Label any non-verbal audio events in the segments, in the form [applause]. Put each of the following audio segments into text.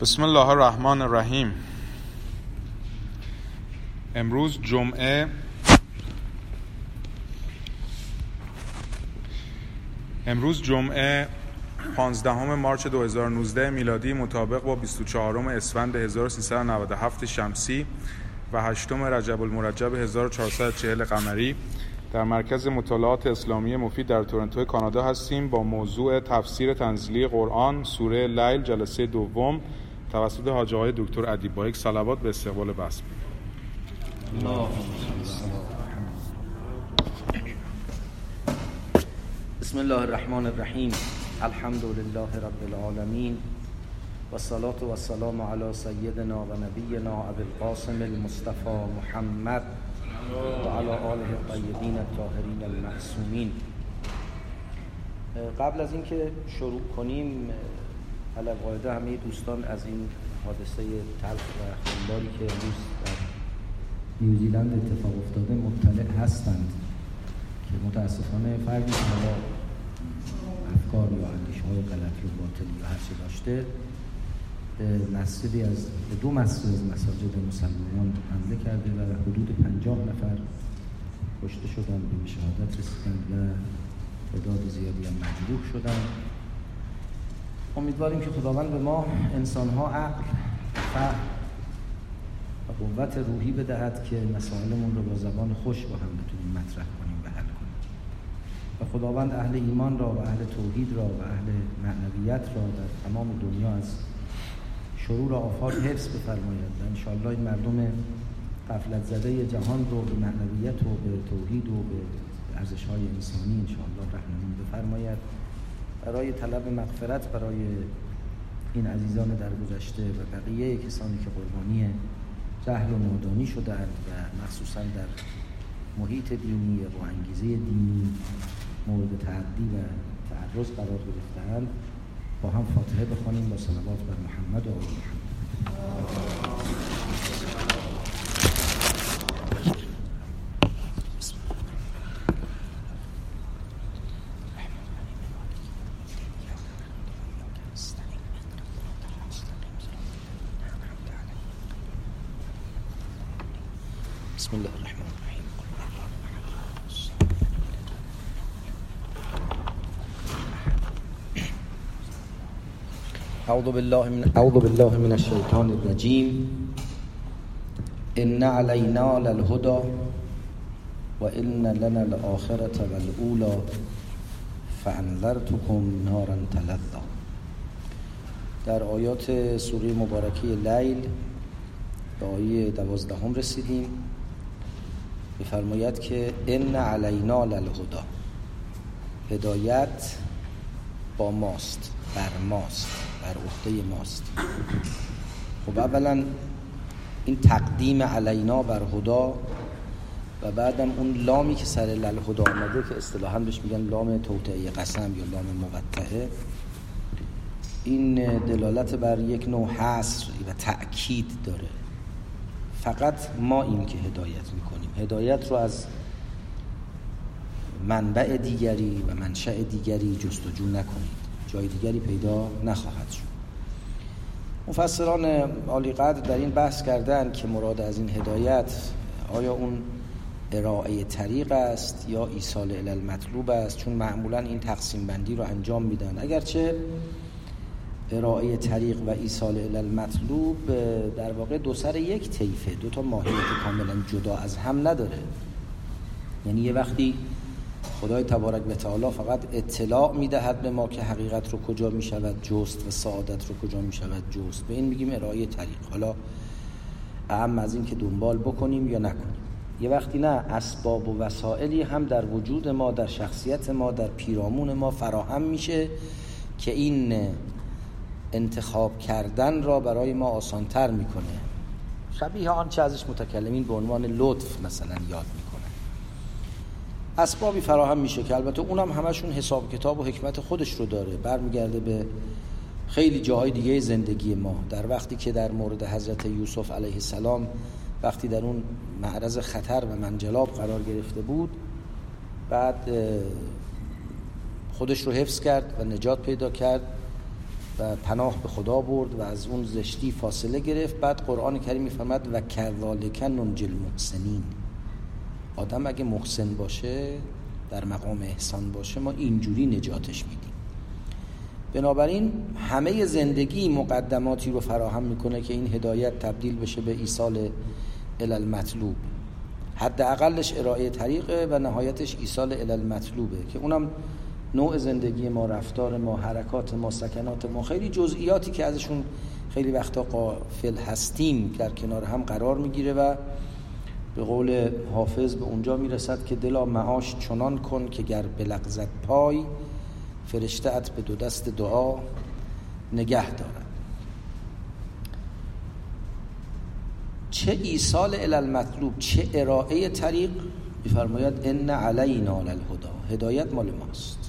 بسم الله الرحمن الرحیم. امروز جمعه امروز جمعه 15 مارچ 2019 میلادی مطابق با 24 اسفند 1397 شمسی و 8 رجب المرجب 1440 قمری در مرکز مطالعات اسلامی مفید در تورنتو کانادا هستیم با موضوع تفسیر تنزیلی قرآن سوره لیل جلسه دوم توسط حاج آقای دکتر ادیب با یک صلوات به استقبال بحث بسم الله الرحمن الرحیم. الحمد لله رب العالمین. و صلاة و السلام علی سیدنا و نبینا ابو القاسم المصطفى محمد و علی آله الطیبین الطاهرین المعصومین. قبل از اینکه شروع کنیم علی قاعده همه دوستان از این حادثه تلخ و خونباری که امروز در نیوزیلند اتفاق افتاده مطلع هستند که متاسفانه فردی که حالا افکار یا اندیشه های غلط و باطلی یا هرچی داشته به مسجدی از به دو مسجد از مساجد مسلمانان حمله کرده و حدود پنجاه نفر کشته شدن به شهادت رسیدند و تعداد زیادی هم مجروح شدند. امیدواریم که خداوند به ما انسانها عقل و قوت روحی بدهد که مسائلمون رو با زبان خوش با هم بتونیم مطرح کنیم و حل کنیم. و خداوند اهل ایمان را و اهل توحید را و اهل معنویت را در تمام دنیا از شرور آفات حفظ بفرماید و انشاءالله این مردم قفلت زده جهان رو به معنویت و به توحید و به ارزش های انسانی انشاءالله رحمانی بفرماید. برای طلب مغفرت برای این عزیزان در گذشته و بقیه کسانی که قربانی جهل و نادانی شدند و مخصوصا در محیط دینی و انگیزه دینی مورد تعدی و تعرض قرار گرفتند با هم فاتحه بخوانیم. با صلوات بر محمد و آل بسم الله الرحمن الرحیم اعوذ بالله من اعوذ بالله من الشیطان الرجیم ان علینا للهدى و ان لنا الاخره والاولى فانذرتكم نارا تلظى. در آیات سوره مبارکه لیل به آیه دوازدهم رسیدیم. بفرماید که ان علینا للهدى. هدایت با ماست بر ماست بر عهده ماست. خب اولا این تقدیم علینا بر هدا و بعدم اون لامی که سر للهدا آمده که اصطلاحا بهش میگن لام توطئه قسم یا لام موطئه این دلالت بر یک نوع حصر و تأکید داره. فقط ما این که هدایت می‌کنیم. هدایت رو از منبع دیگری و منشأ دیگری جستجو نکنید. جای دیگری پیدا نخواهد شد. مفسران عالی قدر در این بحث کردن که مراد از این هدایت آیا اون ارائه طریق است یا ایصال الی المطلوب است؟ چون معمولا این تقسیم بندی رو انجام میدن. اگرچه ارائه طریق و ایصال المطلوب در واقع دو سر یک طیفه. دو تا ماهیت کاملا جدا از هم نداره. یعنی یه وقتی خدای تبارک و تعالی فقط اطلاع می‌دهد به ما که حقیقت رو کجا می‌شود جست و سعادت رو کجا می‌شود جست. به این میگیم ارائه طریق. حالا اهم از این که دنبال بکنیم یا نکنیم. یه وقتی نه اسباب و وسائلی هم در وجود ما در شخصیت ما در پیرامون ما فراهم میشه که این انتخاب کردن را برای ما آسانتر می‌کنه. شبیه آنچه ازش متکلمین به عنوان لطف مثلا یاد می‌کنه. اسبابی فراهم میشه که البته اونم همشون حساب کتاب و حکمت خودش رو داره. برمیگرده به خیلی جاهای دیگه زندگی ما. در وقتی که در مورد حضرت یوسف علیه السلام وقتی در اون معرض خطر و منجلاب قرار گرفته بود بعد خودش رو حفظ کرد و نجات پیدا کرد. و پناه به خدا برد و از اون زشتی فاصله گرفت. بعد قرآن کریم میفرماد و کذالک ننجل محسنین آدم اگه محسن باشه در مقام احسان باشه ما اینجوری نجاتش میدیم. بنابراین همه زندگی مقدماتی رو فراهم می‌کنه که این هدایت تبدیل بشه به ایصال المطلوب حداقلش ارائه طریقه و نهایتش ایصال المطلوبه که اونم نوع زندگی ما رفتار ما حرکات ما سکنات ما خیلی جزئیاتی که ازشون خیلی وقتا قافل هستیم در کنار هم قرار می‌گیره و به قول حافظ به اونجا می‌رسد که دلا معاش چنان کن که گر بلغزد پای فرشته ات به دو دست دعا نگه دارد. چه ایصال المطلوب چه ارائه طریق؟ میفرماید ان علینا للهدا هدایت مال ماست.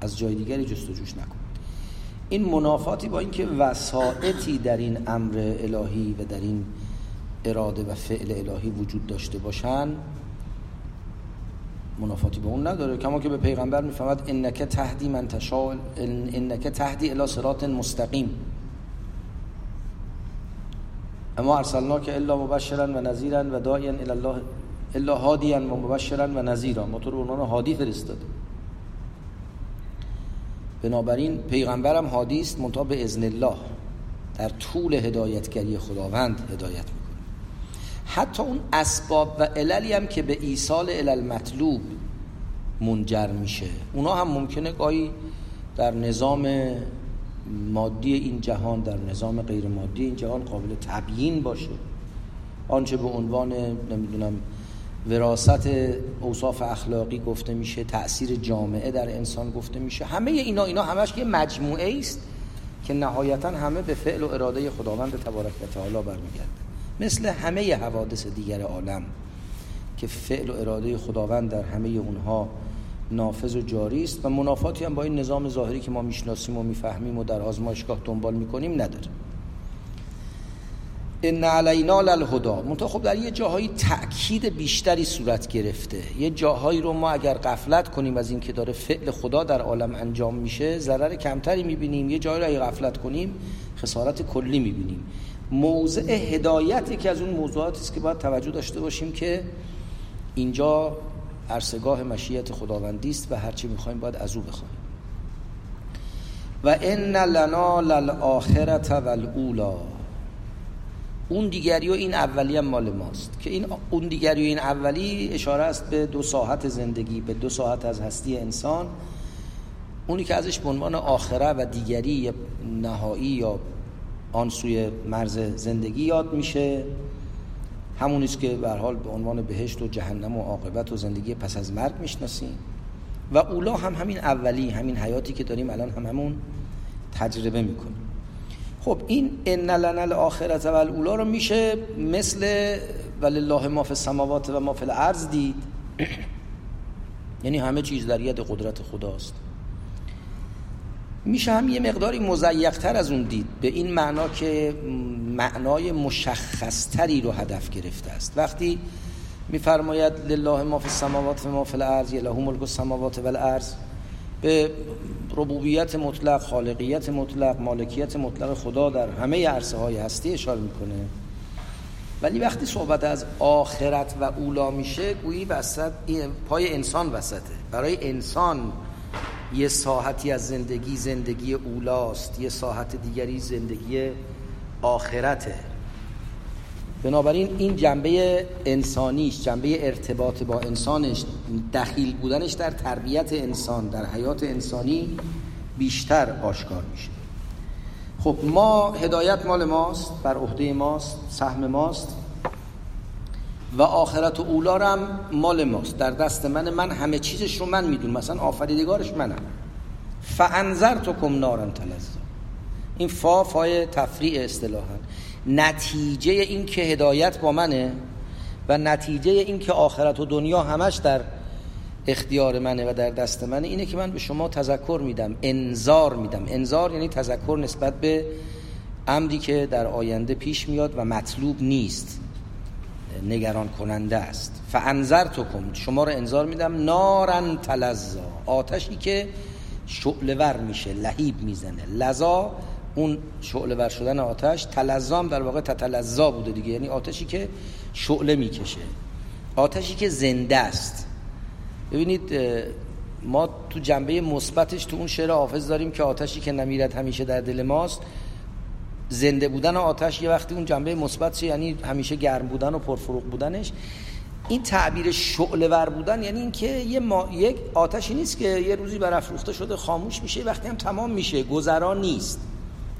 از جای دیگری جستجوش نکن. این منافاتی با اینکه وسائطی در این امر الهی و در این اراده و فعل الهی وجود داشته باشن منافاتی با اون نداره. کما که به پیغمبر می‌فهمد انک تهدی من تشاء انک تهدی الی صراط مستقیم. اما ارسلنا که الا مبشرا و نذیرا و داعیا الی الله الا هادیا و مبشرا و نذیرا. ما تو رو هادی فرستادیم. بنابراین پیغمبرم هادی است منتها به اذن الله در طول هدایتگری خداوند هدایت می‌کنه. حتی اون اسباب و عللی هم که به ایصال علل مطلوب منجر میشه. اونا هم ممکنه گاهی در نظام مادی این جهان در نظام غیر مادی این جهان قابل تبیین باشه. آنچه به عنوان نمی‌دونم وراست اوصاف اخلاقی گفته میشه تاثیر جامعه در انسان گفته میشه. همه اینا اینا همش یه مجموعه است که نهایتا همه به فعل و اراده خداوند تبارک و تعالی برمیگرده. مثل همه حوادث دیگر عالم که فعل و اراده خداوند در همه اونها نافذ و جاری است و منافاتی هم با این نظام ظاهری که ما می‌شناسیم و می‌فهمیم و در آزمایشگاه دنبال می‌کنیم نداره. ان علینا للهدا منتها خب در یه جاهایی تأکید بیشتری صورت گرفته. یه جاهایی رو ما اگر غفلت کنیم از اینکه داره فعل خدا در عالم انجام میشه ضرر کمتری می‌بینیم. یه جایی رو اگه غفلت کنیم خسارت کلی می‌بینیم. موضع هدایتی که از اون موضوعاتی است که باید توجه داشته باشیم که اینجا عرصگاه مشیت خداوندی است و هرچی می‌خوایم باید از او بخوایم. و ان لنا للآخرة والاولا اون دیگری و این اولی هم مال ماست. که این اون دیگری و این اولی اشاره است به دو ساعت زندگی به دو ساعت از هستی انسان. اونی که ازش به عنوان آخره و دیگری نهایی یا آن سوی مرز زندگی یاد میشه. همون است که به حال به عنوان بهشت و جهنم و عاقبت و زندگی پس از مرگ می‌شناسیم. و اولا هم همین اولی همین حیاتی که داریم الان هم همون تجربه می‌کنیم. خب این ان لنا الاخرت و الاولا رو میشه مثل ولله ما فی السماوات و ما فی الارض دید. [clears throat] یعنی همه چیز در ید قدرت خداست. میشه هم یه مقداری مزیقتر از اون دید. به این معنا که معنای مشخصتری رو هدف گرفته است. وقتی میفرماید لله ما فی السماوات و ما فی الارض له ملک السماوات و الارض به ربوبیت مطلق خالقیت مطلق مالکیت مطلق خدا در همه عرصه های هستی اشاره می‌کنه. ولی وقتی صحبت از آخرت و اولا میشه گویی وسط پای انسان وسطه. برای انسان یه ساحتی از زندگی زندگی اولاست یه ساحت دیگری زندگی آخرته. بنابراین این جنبه انسانیش جنبه ارتباط با انسانش دخیل بودنش در تربیت انسان در حیات انسانی بیشتر آشکار میشه. خب ما هدایت مال ماست بر عهده ماست سهم ماست و آخرت و اولارم مال ماست. در دست من من همه چیزش رو من می‌دونم. مثلا آفریدگارش منم. فانذر تو کم نارن تلزا این فا فای تفریع اصطلاحا. نتیجه این که هدایت با منه و نتیجه این که آخرت و دنیا همش در اختیار منه و در دست منه اینه که من به شما تذکر میدم انذار میدم. انذار یعنی تذکر نسبت به امری که در آینده پیش میاد و مطلوب نیست. نگران کننده است. فانذر تو کن شما رو انذار میدم. نارن تلزا آتشی که شعله ور میشه لهیب می‌زنه. لذا اون شعله ور شدن آتش تلزام در واقع تتلزا بوده دیگه. یعنی آتشی که شعله می‌کشه. آتشی که زنده است. ببینید ما تو جنبه مثبتش تو اون شعر حافظ داریم که آتشی که نمیرد همیشه در دل ماست. زنده بودن آتش یه وقتی اون جنبه مثبت یعنی همیشه گرم بودن و پرفروغ بودنش. این تعبیر شعله ور بودن یعنی اینکه یه ما... یک آتشی نیست که یه روزی برافروخته شده خاموش میشه وقتی هم تمام میشه. گذران نیست.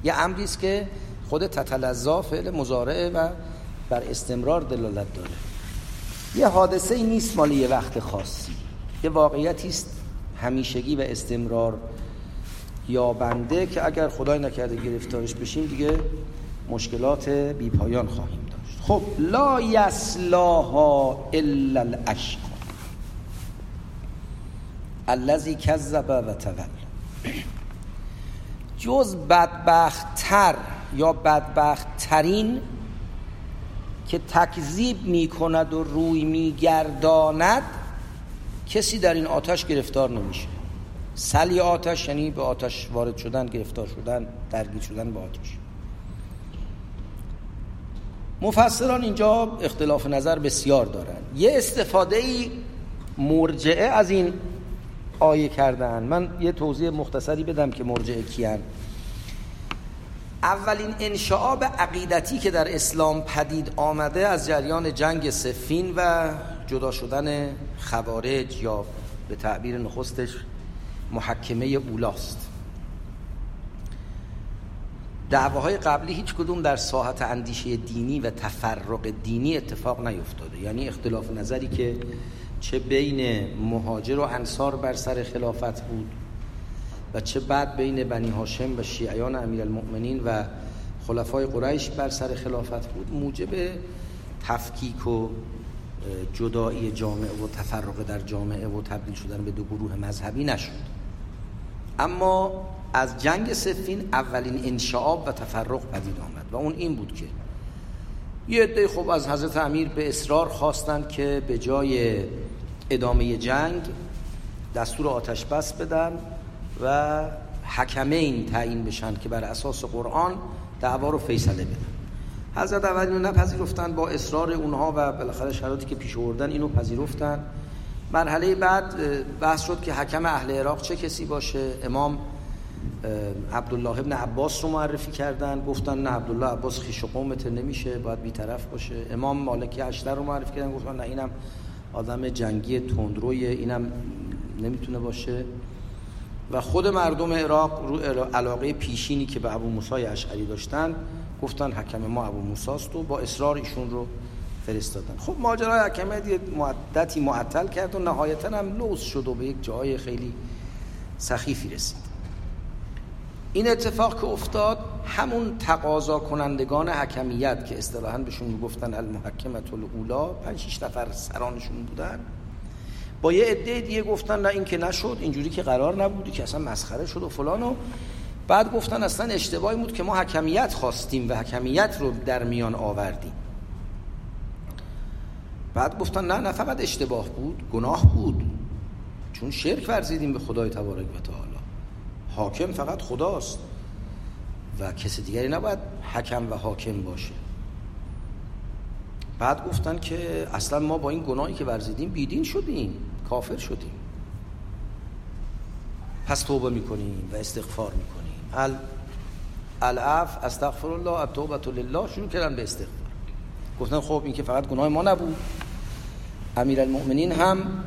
یه امری است که خود تتلزا فعل مزارعه و بر استمرار دلالت داره. یه حادثه ای نیست مال یه وقت خاصی. یه واقعیتی است همیشگی و استمرار یابنده که اگر خدای نکرده گرفتارش بشیم دیگه مشکلات بی پایان خواهیم داشت. خب لا یسلاها الا الاشقا. الذی کذب و تول جز بدبختتر یا بدبختترین که تکذیب می کند و روی می گرداند کسی در این آتش گرفتار نمیشه. سلی آتش یعنی به آتش وارد شدن گرفتار شدن درگیر شدن به آتش. مفسران اینجا اختلاف نظر بسیار دارن. یه استفاده ای مرجعه از این آیه کردن. من یه توضیح مختصری بدم که مرجعه کیان اولین انشعاب عقیدتی که در اسلام پدید آمده از جریان جنگ سفین و جدا شدن خوارج یا به تعبیر نخستش محکمه اولاست. دعواهای قبلی هیچ کدوم در ساحت اندیشه دینی و تفرق دینی اتفاق نیفتاده. یعنی اختلاف نظری که چه بین مهاجر و انصار بر سر خلافت بود و چه بعد بین بنی هاشم و شیعیان امیرالمؤمنین و خلفای قریش بر سر خلافت بود. موجب تفکیک و جدایی جامعه و تفرق در جامعه و تبدیل شدن به دو گروه مذهبی نشد. اما از جنگ سفین اولین انشعاب و تفرق پدید آمد و اون این بود که یه عده خب از حضرت امیر به اصرار خواستند که به جای ادامه جنگ دستور آتش بس بدن و حکمین تعیین بشن که بر اساس قرآن دعوا رو فیصله بدن. حضرت اول اینو نپذیرفتن با اصرار اونها و بالاخره شرایطی که پیش آوردن اینو پذیرفتن. مرحله بعد بحث شد که حکم اهل عراق چه کسی باشه؟ امام عبدالله ابن عباس رو معرفی کردن. گفتن نه عبدالله عباس خیش و قومت نمیشه باید بیطرف باشه. امام مالکی اشتر رو معرفی کردن. گفتن نه اینم آدم جنگی تندروی اینم نمی‌تونه باشه. و خود مردم عراق رو علاقه پیشینی که به ابو موسی اشعری داشتن گفتن حکم ما ابو موساست و با اصرار ایشون رو فرستادن. خب ماجرای حکمیت یه مدتی معطل کرد و نهایتا هم لوس شد و به یک جای خیلی سخیفی رسید. این اتفاق که افتاد همون تقاضا کنندگان حکمیت که اصطلاحا بهشون می‌گفتن المحکمت الاولا پنج شش نفر سرانشون بودن. با یه عده دیگه گفتن نه این که نشد اینجوری که قرار نبودی که اصلا مسخره شد و فلان و بعد گفتن اصلا اشتباهی بود که ما حکمیت خواستیم و حکمیت رو در میان آوردیم. بعد گفتن نه نه فقط اشتباه بود گناه بود. چون شرک ورزیدیم به خدای تبارک و تعالی. حاکم فقط خداست. و کسی دیگری نباید حکم و حاکم باشه. بعد گفتن که اصلا ما با این گناهی که ورزیدیم بیدین شدیم کافر شدیم. پس توبه می‌کنیم و استغفار می‌کنیم. ال العف استغفر الله التوبه لله شروع کردن به استغفار. گفتن خب این که فقط گناه ما نبود. امیرالمؤمنین هم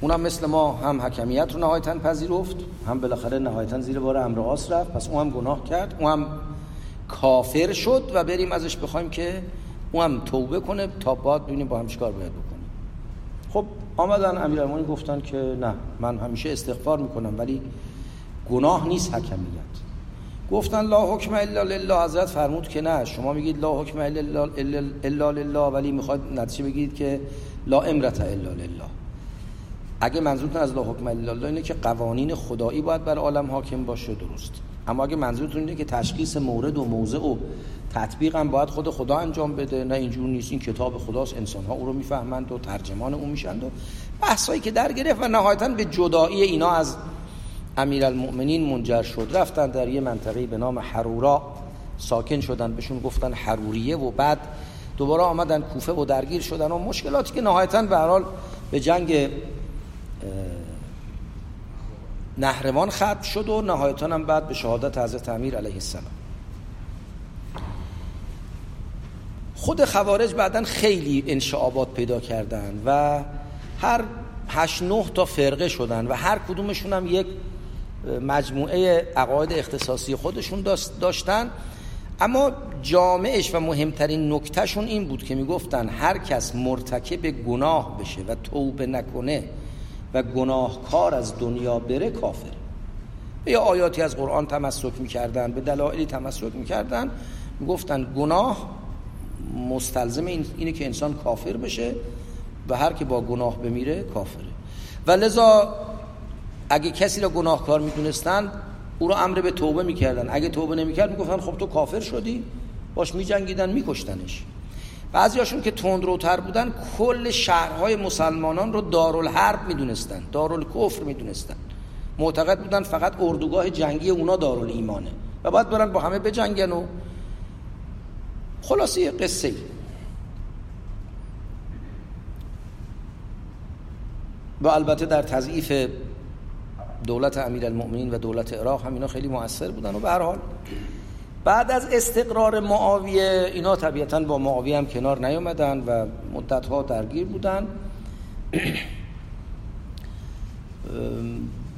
اونم مثل ما هم حکمیت رو نهایتا پذیرفت هم بالاخره نهایتا زیر بار امر آس رفت. پس اون هم گناه کرد اون هم کافر شد و بریم ازش بخوایم که اون هم توبه کنه تا بعد ببینیم با هم چیکار باید بکنیم خب آمدن امیرالمومنین گفتن که نه من همیشه استغفار می‌کنم ولی گناه نیست حکمیت. گفتن لا حکم الا لله. حضرت فرمود که نه شما میگید لا حکم الا لله ولی می‌خواد نتیجه بگید که لا امرت الا لله. اگه منظورتون از لا حکم الا لله اینه که قوانین خدایی باید بر عالم حاکم باشه درست. اما اگه منظورتون اینه که تشخیص مورد و موضع و تطبیق هم باید خود خدا انجام بده نه اینجور نیست. این کتاب خداست انسان ها او رو می‌فهمند و ترجمان او میشند و بحثایی که در گرفت و نهایتا به جدایی اینا از امیرالمؤمنین منجر شد. رفتن در یه منطقه به نام حرورا ساکن شدن بهشون گفتن حروریه و بعد دوباره آمدن کوفه و درگیر شدن و مشکلاتی که نهایتا به به جنگ نهروان ختم شد و نهایتا هم بعد به شهادت حضرت امیر علیه السلام. خود خوارج بعدا خیلی انشعابات پیدا کردن و هر هشت نه تا فرقه شدن و هر کدومشون هم یک مجموعه عقاید اختصاصی خودشون داشتن. اما جامعش و مهمترین نکتهشون این بود که می‌گفتن هر کس مرتکب گناه بشه و توبه نکنه و گناهکار از دنیا بره کافر. یا آیاتی از قرآن تمسک می‌کردن به دلایلی تمسک می‌کردن می‌گفتن گناه مستلزم اینه که انسان کافر بشه و هر که با گناه بمیره کافره. و لذا اگه کسی را گناهکار می‌دونستن او را امر به توبه می‌کردن. اگه توبه نمی‌کرد می‌گفتن خب تو کافر شدی باش میجنگیدن میکشتنش. بعضیاشون که تندروتر بودن کل شهرهای مسلمانان رو دارالحرب می‌دونستن دارالکفر می‌دونستن. معتقد بودن فقط اردوگاه جنگی اونا دارال ایمانه و باید برن با همه بجنگن و خلاصی قصه و البته در تضعیف دولت امیرالمؤمنین و دولت عراق هم اینا خیلی موثر بودن و به هر حال بعد از استقرار معاویه اینا طبیعتا با معاویه هم کنار نیومدن و مدتها درگیر بودن. [clears throat]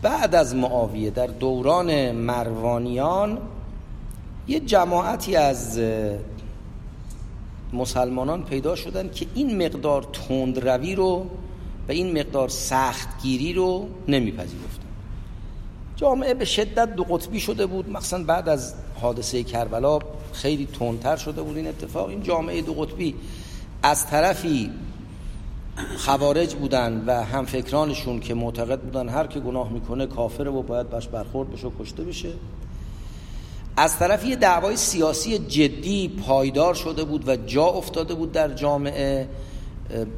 بعد از معاویه در دوران مروانیان یه جماعتی از مسلمانان پیدا شدن که این مقدار تندروی رو و این مقدار سختگیری رو نمیپذیرفتن. جامعه به شدت دو قطبی شده بود مثلا بعد از حادثه کربلا خیلی تندتر شده بود این اتفاق. این جامعه دو قطبی از طرفی خوارج بودن و هم فکرانشون که معتقد بودن هر که گناه می‌کنه کافره و باید باش برخورد بشه و کشته بشه. از طرفی دعوای سیاسی جدی پایدار شده بود و جا افتاده بود در جامعه.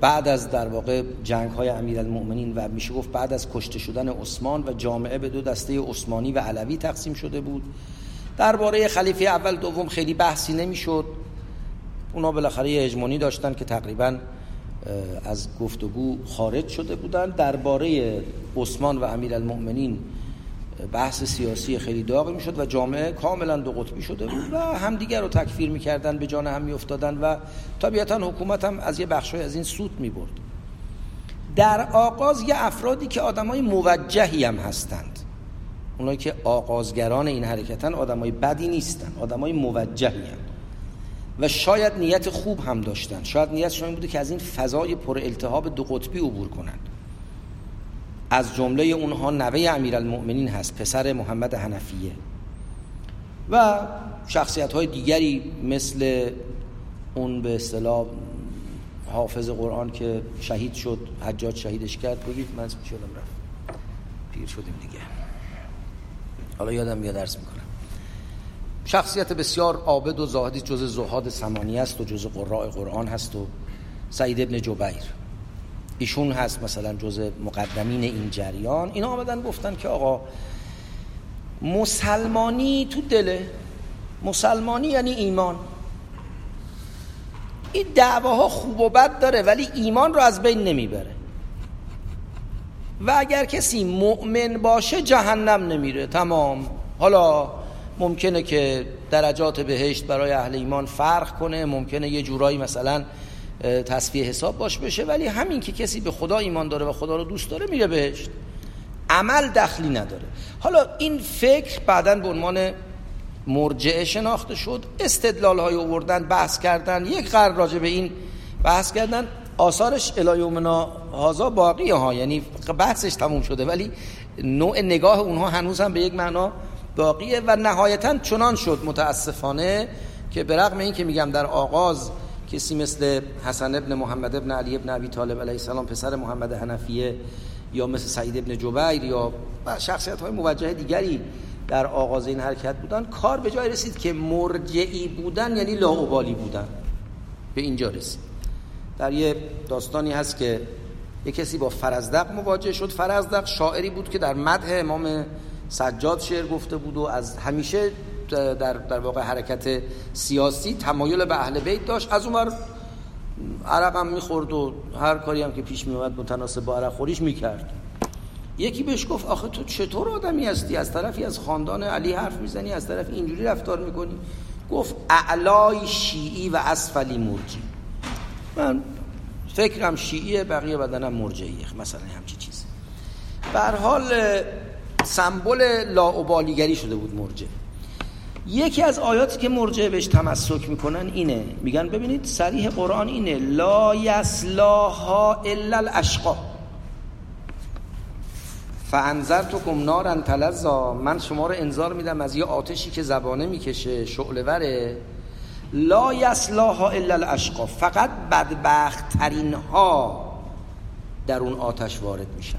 بعد از در واقع جنگ های امیرالمؤمنین و میشه گفت بعد از کشته شدن عثمان و جامعه به دو دسته عثمانی و علوی تقسیم شده بود. درباره خلیفه اول دوم خیلی بحثی نمی‌شد. اونا بالاخره یه هژمونی داشتن که تقریبا از گفتگو خارج شده بودن. درباره عثمان و امیرالمؤمنین بحث سیاسی خیلی داغ می‌شد و جامعه کاملا دو قطبی شده بود و همدیگر رو تکفیر می‌کردن به جان هم میافتادن و طبیعتا حکومت هم از یه بخشای از این سود می‌برد. در آغاز یه افرادی که آدمای موجهی هم هستند. اونایی که آغازگران این حرکتن آدمای بدی نیستن آدمای موجهی هم. و شاید نیت خوب هم داشتن. شاید نیت این بوده که از این فضای پر التهاب دو قطبی عبور کنند. از جمله اونها نوه امیرالمؤمنین هست پسر محمد حنفیه. و شخصیت های دیگری مثل اون به اصطلاح حافظ قرآن که شهید شد حجاج شهیدش کرد. بگید من شدم رفت. پیر شدیم دیگه. حالا یادم میاد درس می‌کنم. شخصیت بسیار عابد و زاهدی جز زهاد سمانی است و جز قراء قرآن هست و سعید ابن جبیر. ایشون هست مثلا جز مقدمین این جریان. اینا آمدن گفتن که آقا مسلمانی تو دله. مسلمانی یعنی ایمان. این دعواها خوب و بد داره ولی ایمان رو از بین نمی‌بره. و اگر کسی مؤمن باشه جهنم نمیره تمام. حالا ممکنه که درجات بهشت برای اهل ایمان فرق کنه ممکنه یه جورایی مثلا تصفیه حساب باش بشه ولی همین که کسی به خدا ایمان داره و خدا رو دوست داره میره بهشت. عمل دخلی نداره. حالا این فکر بعدا به عنوان مرجعه شناخته شد استدلال های آوردن بحث کردن یک قرار راجع به این بحث کردن. آثارش الایومنا هازا باقی ها یعنی بحثش تموم شده ولی نوع نگاه اونها هنوز هم به یک معنا باقیه و نهایتا چنان شد متاسفانه که به رغم این که میگم در آغاز کسی مثل حسن ابن محمد ابن علی ابن ابی طالب علیه السلام پسر محمد حنفیه یا مثل سعید ابن جبیر یا شخصیت های موجه دیگری در آغاز این حرکت بودن کار به جای رسید که مرجعی بودن یعنی لاعبالی بودن. به اینجا رسید. در یه داستانی هست که یه کسی با فرزدق مواجه شد. فرزدق شاعری بود که در مدح امام سجاد شعر گفته بود و از همیشه در, در واقع حرکت سیاسی تمایل به اهل بیت داشت. از اونور عرق هم می‌خورد و هر کاری هم که پیش میومد متناسب با عرق خوریش می‌کرد. یکی بهش گفت آخه تو چطور آدمی هستی؟ از طرفی از خاندان علی حرف می‌زنی از طرف اینجوری رفتار می‌کنی. گفت اعلای شیعی و اسفلی مرجی. من فکرم شیعیه بقیه بدنم مرجعیه مثلا همچی چیز بر حال سمبل لاعبالیگری شده بود مرجع. یکی از آیاتی که مرجع بهش تمسک می‌کنن اینه. میگن ببینید صریح قرآن اینه لا یسلاها الا الاشقا. فانذرتکم نارا تلظا. من شما رو انذار میدم از یه آتشی که زبانه می‌کشه شعله وره لا یسلاها الا الاشقا. فقط بدبخت ترین ها در اون آتش وارد میشن.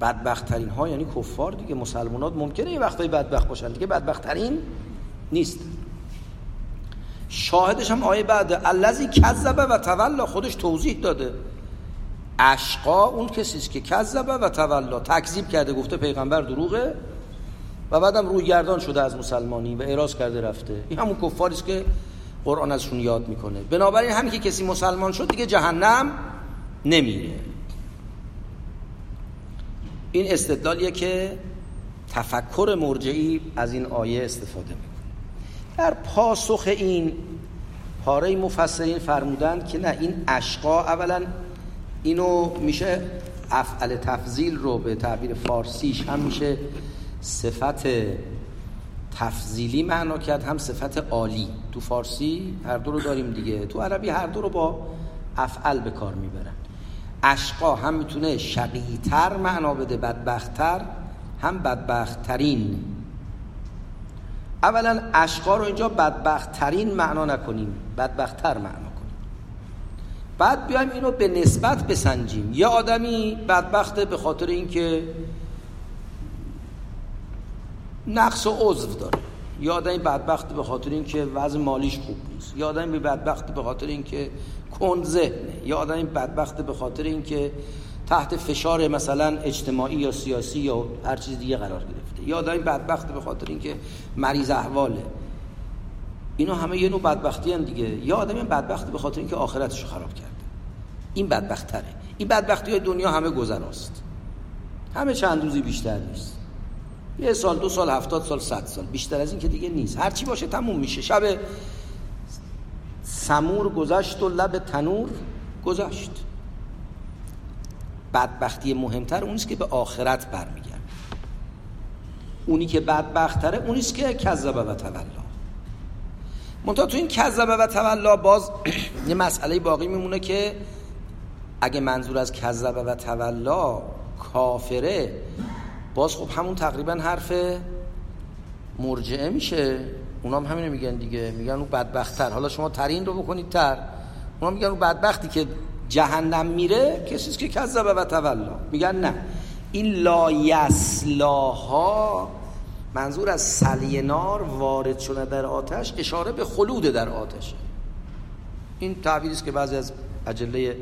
بدبخت ترین ها یعنی کفار دیگه. مسلمانات ممکنه یه وقتایی بدبخت باشن دیگه. بدبخت ترین نیست. شاهدش هم آیه بعد. الذی کذبه و تولا خودش توضیح داده. اشقا اون کسی است که کذبه و تولا تکذیب کرده گفته پیغمبر دروغه. و بعدم روی گردان شده از مسلمانی و اعراض کرده رفته. این همون کفاری است که قرآن ازشون یاد می‌کنه. بنابراین همین که کسی مسلمان شد دیگه جهنم نمیره. این استدلالیه که تفکر مرجعی از این آیه استفاده می‌کنه. در پاسخ این پاره مفسرین فرمودند که نه این اشقا اولا اینو میشه افعل تفضیل رو به تعبیر فارسیش هم میشه صفت تفضیلی معنا کرد هم صفت عالی. تو فارسی هر دو رو داریم دیگه. تو عربی هر دو رو با افعل به کار می‌برن. اشقا هم می‌تونه شقیتر معنا بده بدبختتر هم بدبختترین. اولا اشقا رو اینجا بدبختترین معنا نکنیم بدبختتر معنا کنیم. بعد بیایم اینو به نسبت بسنجیم. یه آدمی بدبخته به خاطر اینکه نقص و عضو داره. یا آدمی بدبخت به خاطر اینکه وضع مالیش خوب نیست. یا آدمی بدبخت به خاطر اینکه کند ذهنه. یا آدمی بدبخت به خاطر اینکه تحت فشار مثلا اجتماعی یا سیاسی یا هر چیز دیگه قرار گرفته. یا آدمی بدبخت به خاطر اینکه مریض احواله. اینا همه یه نوع بدبختی هم دیگه. یا آدمی بدبخت به خاطر اینکه آخرتش خراب کرده. این بدبخت تره این بدبختی های دنیا همه گذراست. همه چند روزی بیشتر نیست. یه سال دو سال هفتاد سال صد سال. بیشتر از این که دیگه نیست. هرچی باشه تموم میشه. شب سمور گذشت و لب تنور گذشت. بدبختی مهمتر اونیست که به آخرت برمیگرد اونی که بدبختره اونیست که کذبه و تولا منتها تو این کذبه و تولا باز [clears throat] یه مسئله باقی میمونه که اگه منظور از کذبه و تولا کافره باز خب همون تقریبا حرف مرجعه میشه. اونا هم همینو میگن دیگه. میگن اون بدبختتر. حالا شما ترین رو بکنید تر. اونا میگن اون بدبختی که جهنم میره کسی که کذبه و تولا. میگن نه. این لایسلاها منظور از سلی نار وارد شده در آتش اشاره به خلود در آتش. این تعبیری که بعضی از اجله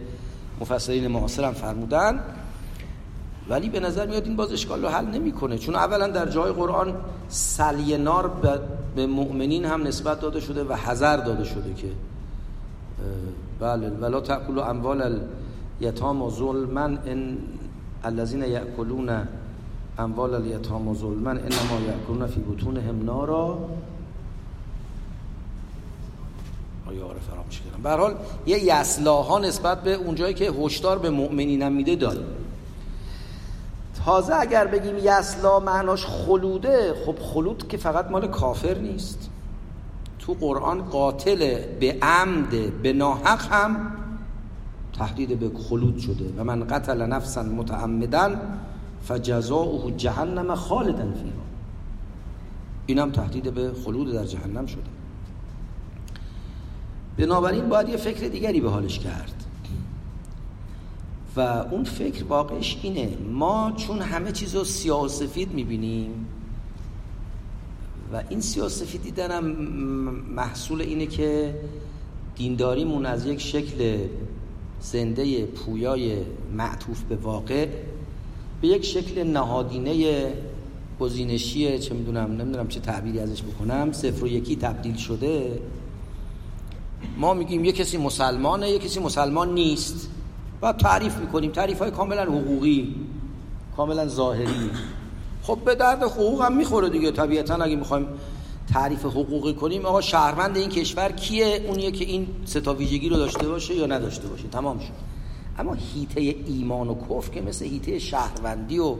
مفسرین معاصر هم فرمودن. ولی به نظر میاد این باز اشکال رو حل نمی‌کنه. چون اولا در جای قرآن سلی نار به مؤمنین هم نسبت داده شده و حذر داده شده که بله ولا تاکلوا اموال الیتام ظلما ان الذين یاکلون اموال الیتام ظلما انما یاکلون فی بطونهم نارا. آیا فراموش کردم؟ به حال یه یسلاها نسبت به اونجایی که هشدار به مؤمنین میده داره. تازه اگر بگیم یسلا معناش خلوده خب خلود که فقط مال کافر نیست. تو قرآن قاتل به عمد به ناحق هم تهدید به خلود شده. و من قتل نفسا متعمدا فجزاؤه جهنم خالدا فیها. این هم تهدید به خلود در جهنم شده. بنابراین باید یه فکر دیگری به حالش کرد. و اون فکر واقعش اینه. ما چون همه چیز رو سیاه و سفید می‌بینیم و این سیاه سفید دیدنم محصول اینه که دینداریمون از یک شکل زنده پویای معطوف به واقع به یک شکل نهادینه گزینشیه چه می‌دونم نمی‌دونم چه تعبیری ازش بکنم. صفر و یکی تبدیل شده. ما میگیم یه کسی مسلمانه یه کسی مسلمان نیست. و تعریف می‌کنیم. تعریف های کاملا حقوقی کاملا ظاهری. خب به درد حقوق هم می‌خوره دیگه. طبیعتا اگه می‌خوایم تعریف حقوقی کنیم آقا شهروند این کشور کیه؟ اونیه که این ستا ویژگی رو داشته باشه یا نداشته باشه. تمام شد. اما هیته ایمان و کفر که مثل هیته شهروندی و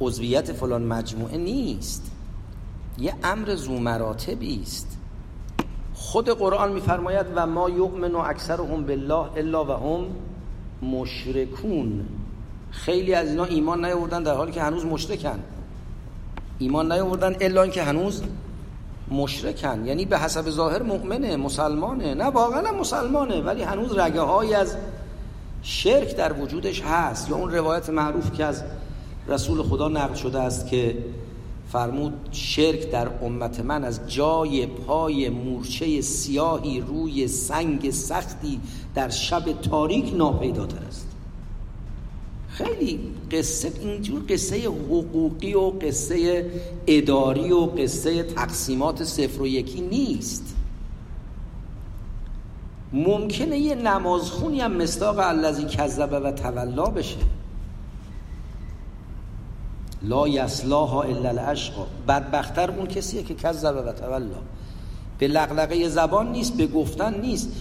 عضویت فلان مجموعه نیست. یه امر زو مراتبی است. خود قرآن میفرماید و ما یؤمن و اکثرهم بالله الا و هم مشرکون. خیلی از اینا ایمان نیاوردن در حالی که هنوز مشرکن. ایمان نیاوردن الا اینکه هنوز مشرکن. یعنی به حسب ظاهر مؤمنه مسلمانه. نه واقعا مسلمانه ولی هنوز رگه های از شرک در وجودش هست. یا اون روایت معروف که از رسول خدا نقل شده است که فرمود شرک در امت من از جای پای مورچه سیاهی روی سنگ سختی در شب تاریک ناپیداتر است. خیلی قصه اینجور قصه حقوقی و قصه اداری و قصه تقسیمات صفر و یکی نیست. ممکنه یه نمازخونی هم مستاق الذی کذبه و تولا بشه. لا یسلاها الا الاشقا بدبختر اون کسیه که کذبه و تولا به لغلقه زبان نیست به گفتن نیست.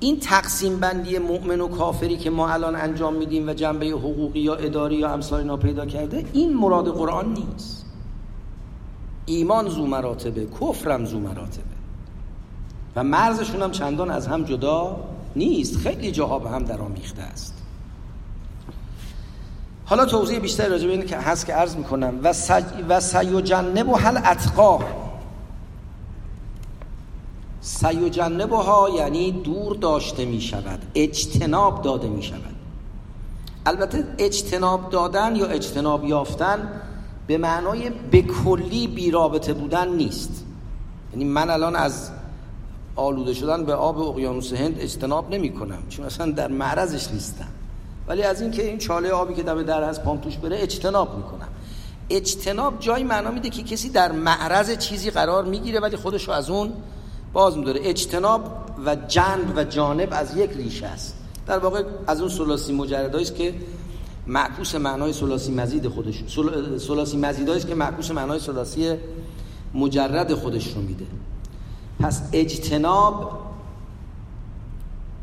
این تقسیم بندی مؤمن و کافری که ما الان انجام میدیم و جنبه حقوقی یا اداری یا امثال اینا پیدا کرده این مراد قرآن نیست. ایمان زو مراتبه کفرم زو مراتبه. و مرزشون هم چندان از هم جدا نیست. خیلی جاها به هم درآمیخته است. حالا توضیح بیشتر راجع به این که هست که عرض می‌کنم. و سج و سیجنب و حل اتقا سیجنب ها یعنی دور داشته می شود اجتناب داده می شود البته اجتناب دادن یا اجتناب یافتن به معنای به کلی بیرابطه بودن نیست. یعنی من الان از آلوده شدن به آب اقیانوس هند اجتناب نمی کنم چون اصلا در معرضش نیستم. ولی از اینکه این چاله آبی که دم در هست پام توش بره اجتناب می‌کنم. اجتناب جای معنا میده که کسی در معرض چیزی قرار می‌گیره ولی خودش رو از اون باز میداره. اجتناب و جنب و جانب از یک ریشه است. در واقع از اون سلاسی مجردایی است که معکوس معنای سلاسی مزید خودش سلاسی مزیدایی است که معکوس معنای سلاسی مجرد خودش رو میده. پس اجتناب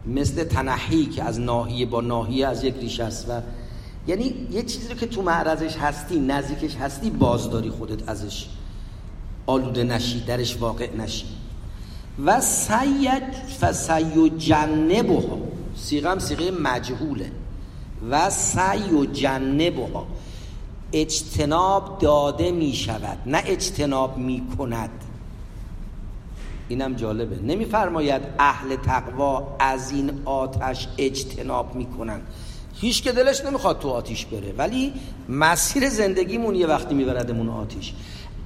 مثل تنحی که از ناحیه با ناحیه از یک ریشه است و یعنی یه چیزی رو که تو معرضش هستی نزدیکش هستی بازداری خودت ازش. آلوده نشی درش واقع نشی. و سید فسی جنبه ها سیغم سیغه مجهوله. و سی جنبه ها اجتناب داده می شود نه اجتناب می کند اینم جالبه. نمیفرماید اهل تقوا از این آتش اجتناب می‌کنن هیچ که دلش نمی‌خواد تو آتیش بره ولی مسیر زندگیمون یه وقتی میبردمون آتیش.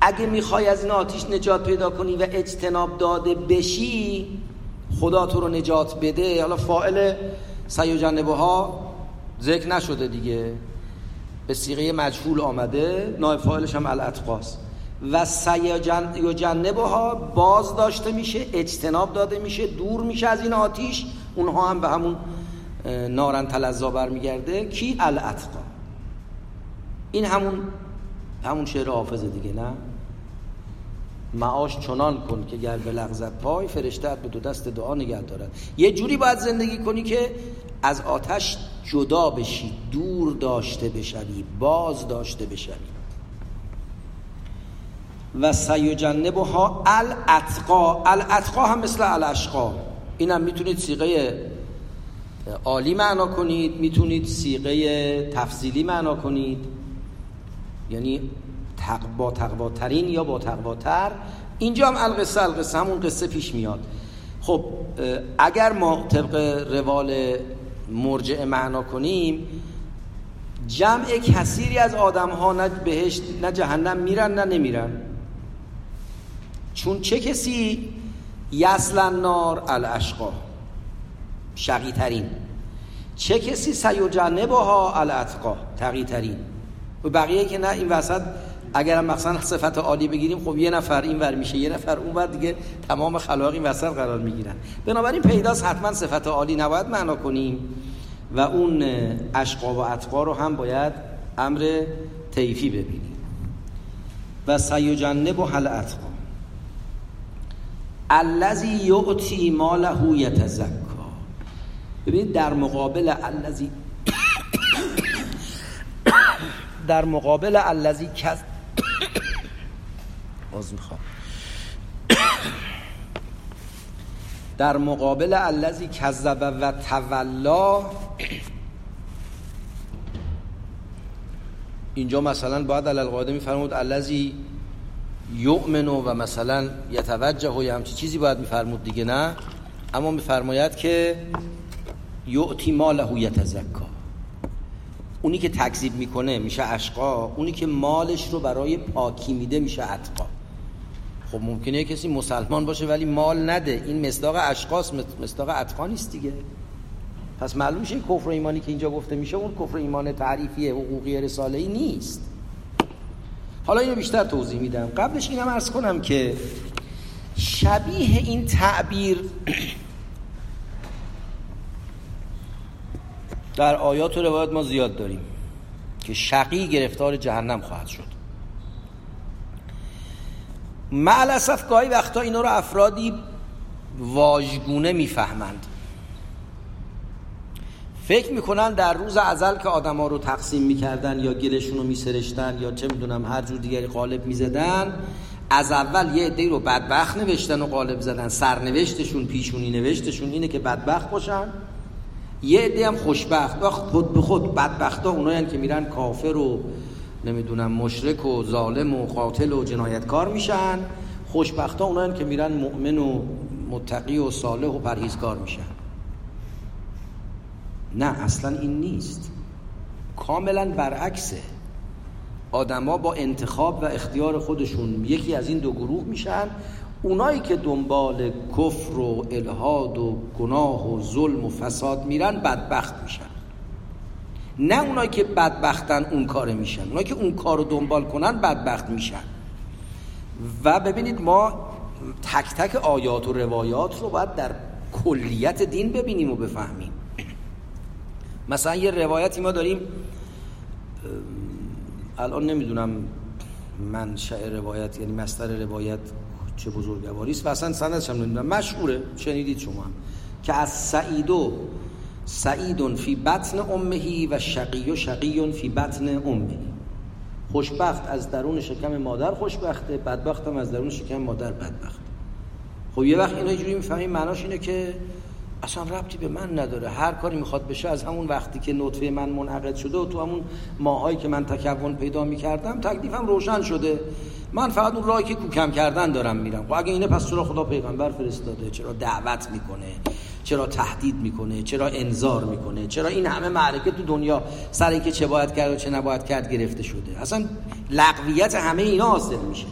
اگه می‌خوای از این آتیش نجات پیدا کنی و اجتناب داده بشی خدا تو رو نجات بده. حالا فائل سی جنبه ها ذکر نشده دیگه. به سیغه مجهول آمده. نایب فائلش هم الاتقاست و جنبه ها باز داشته میشه اجتناب داده میشه دور میشه از این آتیش. اونها هم به همون نارن تلزا برمیگرده. کی؟ الاتقا. این همون همون شعر حافظه دیگه نه؟ معاش چنان کن که گر به لغزت پای فرشتت به دو دست دعا نگه دارد. یه جوری باید زندگی کنی که از آتش جدا بشی دور داشته بشوی باز داشته بشوی. و ها الاتقا. الاتقا هم مثل الاشقا. اینم می‌تونید سیغه عالی معنا کنید می‌تونید سیغه تفضیلی معنا کنید. یعنی با تقواترین یا با تقواتر. اینجا هم القصه القصه همون قصه پیش میاد. خب اگر ما طبق روال مرجع معنا کنیم جمع کثیری از آدم ها نه بهشت نه جهنم میرن نه نمیرن. چون چه کسی یسل نار الاشقا؟ شقی ترین چه کسی سیوجنه باها الاتقا؟ تقی ترین و بقیه که نه این وسط اگر هم مثلا صفت عالی بگیریم خب یه نفر این ور میشه یه نفر اون ور دیگه تمام خلاق این وسط قرار می‌گیرن. بنابراین پیداست حتما صفت عالی نباید معنا کنیم و اون اشقا و اتقا رو هم باید امر تیفی ببینیم. و سیجنب و حل اتقا الذی یعطی ماله یتزکا. ببینید در مقابل الذی [coughs] در مقابل الذی کذ [coughs] باز می‌خوام. [coughs] در مقابل الذی کذب و تولا اینجا مثلا باید الالقاعده میفرمود الذی یؤمن و مثلا یتوجه و همچی چیزی باید میفرمود دیگه نه؟ اما میفرماید که یعطی ماله یتزکا. اونی که تکذیب می‌کنه میشه اشقا اونی که مالش رو برای پاکی میده میشه اتقا. خب ممکنه کسی مسلمان باشه ولی مال نده. این مصداق اشقاس مصداق اتقا نیست دیگه. پس معلوم میشه کفر ایمانی که اینجا گفته میشه اون کفر ایمان تعریفی حقوقی رساله ای نیست. حالا اینو بیشتر توضیح میدم. قبلش اینم ارز کنم که شبیه این تعبیر در آیات و روایت ما زیاد داریم که شقی گرفتار جهنم خواهد شد. معلصف گاهی وقتا اینا رو افرادی واژگونه می‌فهمند. فکر می‌کنن در روز ازل که آدما رو تقسیم می‌کردن یا گلشون رو میسرشتن یا چه می‌دونم هر جور دیگری قالب می‌زدن از اول یه عده رو بدبخت نوشتن و قالب زدن. سرنوشتشون پیشونی نوشتشون اینه که بدبخت باشن. یه عده هم خوشبخت. خود به خود بدبخت ها اونایی که میرن کافر و نمی‌دونم مشرک و ظالم و قاتل و جنایتکار میشن. خوشبخت ها اونایی که میرن مؤمن و متقی و صالح و پرهیزکار میشن. نه اصلا این نیست. کاملا برعکسه. آدما با انتخاب و اختیار خودشون یکی از این دو گروه میشن. اونایی که دنبال کفر و الهاد و گناه و ظلم و فساد میرن بدبخت میشن. نه اونایی که بدبختن اون کار میشن. اونایی که اون کار رو دنبال کنن بدبخت میشن. و ببینید ما تک تک آیات و روایات رو باید در کلیت دین ببینیم و بفهمیم. مثلا یه روایتی ما داریم الان نمی‌دونم منشأ روایت یعنی مستر روایت چه بزرگواری است و اصلا سندش هم نمی‌دونم. مشهوره شنیدید شما هم. که از سعیدو سعیدون فی بطن امهی و شقی و شقیون فی بطن امهی. خوشبخت از درون شکم مادر خوشبخته بدبخت هم از درون شکم مادر بدبخت خب یه وقت اینا جوری می‌فهمیم معناش اینه که اصلا ربطی به من نداره. هر کاری می‌خواد بشه از همون وقتی که نطفه من منعقد شده و تو همون ماهایی که من تکون پیدا می‌کردم تکلیفم روشن شده. من فقط اون راهی که کوکم کردن دارم میرم. خب اگه اینه پس چرا خدا پیغمبر فرستاده. چرا دعوت می‌کنه؟ چرا تهدید می‌کنه؟ چرا انذار می‌کنه؟ چرا این همه معرکه تو دنیا سر اینکه چه باید کرد و چه نباید کرد گرفته شده؟ اصلا لغویت همه اینا حاصل میشه.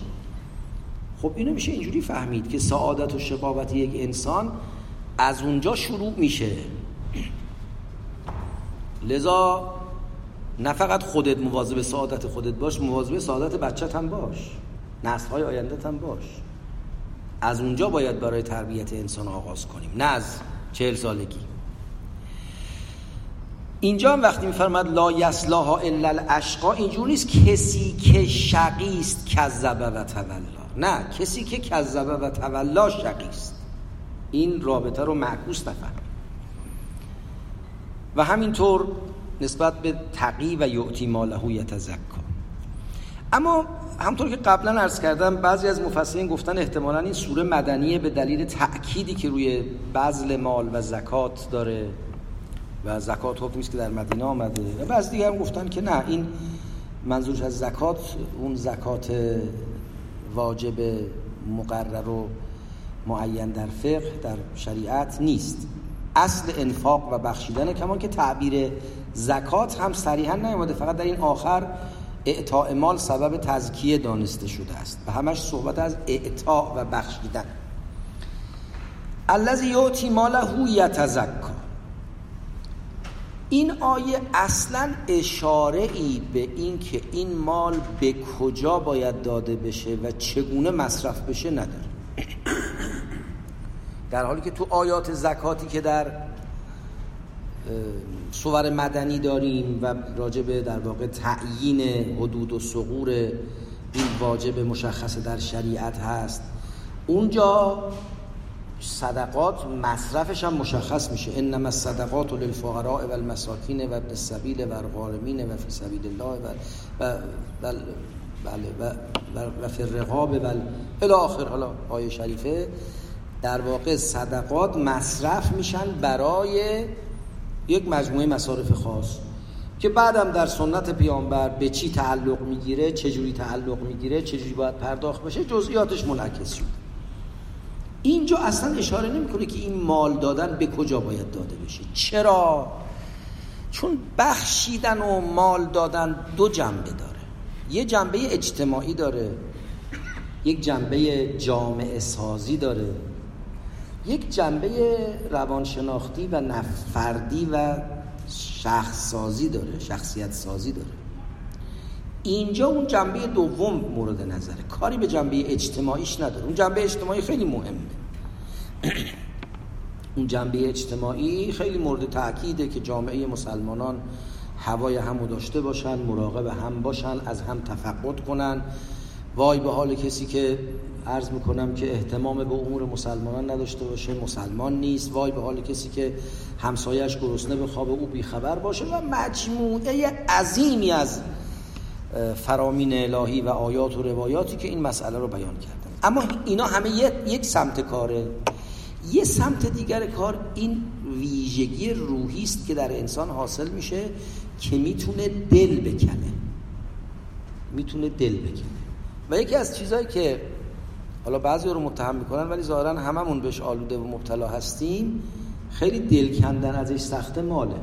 خب اینو میشه اینجوری فهمید که سعادت و شقاوت یک انسان از اونجا شروع میشه. لذا نه فقط خودت مواظب سعادت خودت باش مواظب سعادت بچت هم باش. نسل های آینده هم باش. از اونجا باید برای تربیت انسان آغاز کنیم نه از چهل سالگی. اینجا هم وقتی میفرماد لا یسلاها الا الاشقا اینجور نیست کسی که شقی است کذبه و تولا. نه کسی که کذبه و تولا شقی است این رابطه رو معکوس نفهم. و همینطور نسبت به تقی و یعطی ماله یتزکا. اما همطور که قبلا عرض کردم بعضی از مفسرین گفتن احتمالا این سوره مدنیه به دلیل تأکیدی که روی بذل مال و زکات داره و زکات حکمی است که در مدینه آمده. و بعضی دیگر هم گفتن که نه این منظورش از زکات اون زکات واجب مقرر و معین در فقه در شریعت نیست. اصل انفاق و بخشیدن کمان که تعبیر زکات هم صریحا نیومده فقط در این آخر اعطاء مال سبب تزکیه دانسته شده است. و همش صحبت از اعطاء و بخشیدن. الذی یعطی ماله یتزکا. این آیه اصلا اشاره ای به این که این مال به کجا باید داده بشه و چگونه مصرف بشه نداره. در حالی که تو آیات زکاتی که در سور مدنی داریم و راجب در واقع تعیین حدود و سقور این واجب مشخص در شریعت هست اونجا صدقات مصرفش هم مشخص میشه. انما الصدقات للفقراء و المساکین و ابن السبیل و و فی سبیل الله و و و و, و, و الرقاب و الی آخر حالا آیه شریفه. در واقع صدقات مصرف میشن برای یک مجموعه مصارف خاص که بعدم در سنت پیامبر به چی تعلق می‌گیره چجوری تعلق می‌گیره چجوری باید پرداخت بشه جزئیاتش منعکس شد. اینجا اصلا اشاره نمی‌کنه که این مال دادن به کجا باید داده بشه. چرا؟ چون بخشیدن و مال دادن دو جنبه داره. یه جنبه اجتماعی داره یک جنبه جامعه سازی داره. یک جنبه روانشناختی و نفردی و شخص سازی داره شخصیت سازی داره. اینجا اون جنبه دوم مورد نظره. کاری به جنبه اجتماعیش نداره. اون جنبه اجتماعی خیلی مهمه. [clears throat] اون جنبه اجتماعی خیلی مورد تاکیده که جامعه مسلمانان هوای همو داشته باشن مراقب هم باشن از هم تفقد کنن. وای به حال کسی که عرض می‌کنم که احتمام به امور مسلمانان نداشته باشه. مسلمان نیست. وای به حال کسی که همسایش گرسنه به خواب او بیخبر باشه و مجموعه عظیمی از فرامین الهی و آیات و روایاتی که این مسئله رو بیان کردن. اما اینا همه یک سمت کاره. یه سمت دیگر کار این ویژگی روحی است که در انسان حاصل میشه که می‌تونه دل بکنه می‌تونه دل بکنه و یکی از چیزهایی که حالا بعضی رو متهم می‌کنن ولی ظاهرا هممون بهش آلوده و مبتلا هستیم. خیلی دل کندن ازش سخت ماله.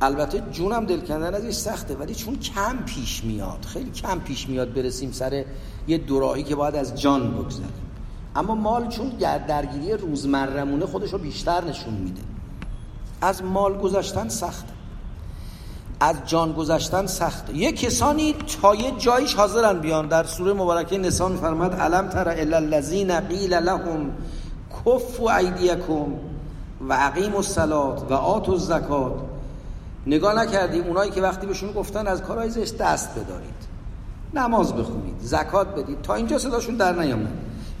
البته جونم دل کندن ازش سخته ولی چون کم پیش میاد خیلی کم پیش میاد برسیم سر یه دوراهی که باید از جان بگذریم. اما مال چون درگیری روزمرمونه خودش رو بیشتر نشون میده. از مال گذاشتن سخته. از جان گذشتن سخته. یه کسانی تا یه جایش حاضرن بیان. در سوره مبارکه نسان فرمد علم تر الا الذین قیل لهم کفوا ایدیکم و عقیم الصلات و آت الزکات. نگاه نکردیم اونایی که وقتی بهشون گفتن از کارهای زشت دست بدارید. نماز بخونید زکات بدید. تا اینجا صداشون در نیامد.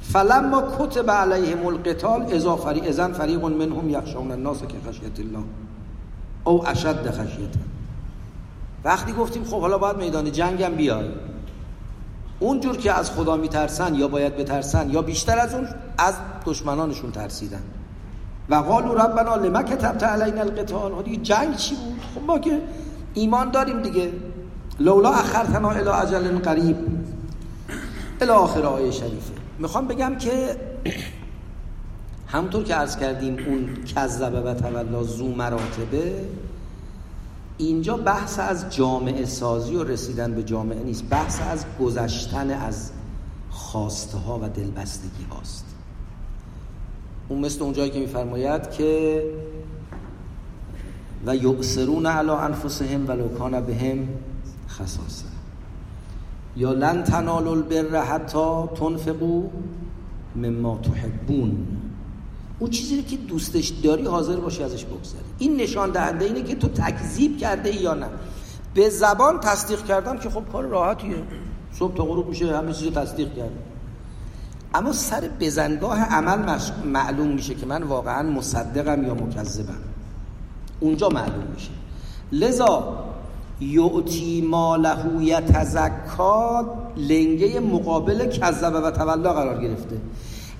فلما کتب علیهم القتال اذا فری اذن فریق منهم یخشون الناس که خشیت الله. او اشد خشیت وقتی گفتیم خب حالا باید میدان جنگم بیای اونجور که از خدا میترسن یا باید بترسن یا بیشتر از اون از دشمنانشون ترسیدن. و قالوا ربنا لما كتبت علينا القتال. دیگه جنگ چی بود؟ خب ما که ایمان داریم دیگه. لولا اخرتنا الى اجل قریب. الى آخر آیه شریفه. می‌خوام بگم که [clears throat] همونطور که عرض کردیم اون کذبه و تولا زو مراتبه اینجا بحث از جامعه سازی و رسیدن به جامعه نیست. بحث از گذشتن از خواسته ها و دلبستگی هاست. اون مثل اونجایی که میفرماید که و یبصرون علی انفسهم ولو کان بهم خصاصه. یا لن تنالوا البر حتی تنفقوا مما تحبون. اون چیزی که دوستش داری حاضر باشی ازش بگذری این نشان دهنده اینه که تو تکذیب کرده یا نه. به زبان تصدیق کردم که خب کار راحتیه. صبح تا غروب میشه همه چیزو تصدیق کرد اما سر بزنگاه عمل معلوم میشه که من واقعا مصدقم یا مکذبم. اونجا معلوم میشه. لذا یعطی ماله یتزکا لنگه مقابل کذبه و تولا قرار گرفته.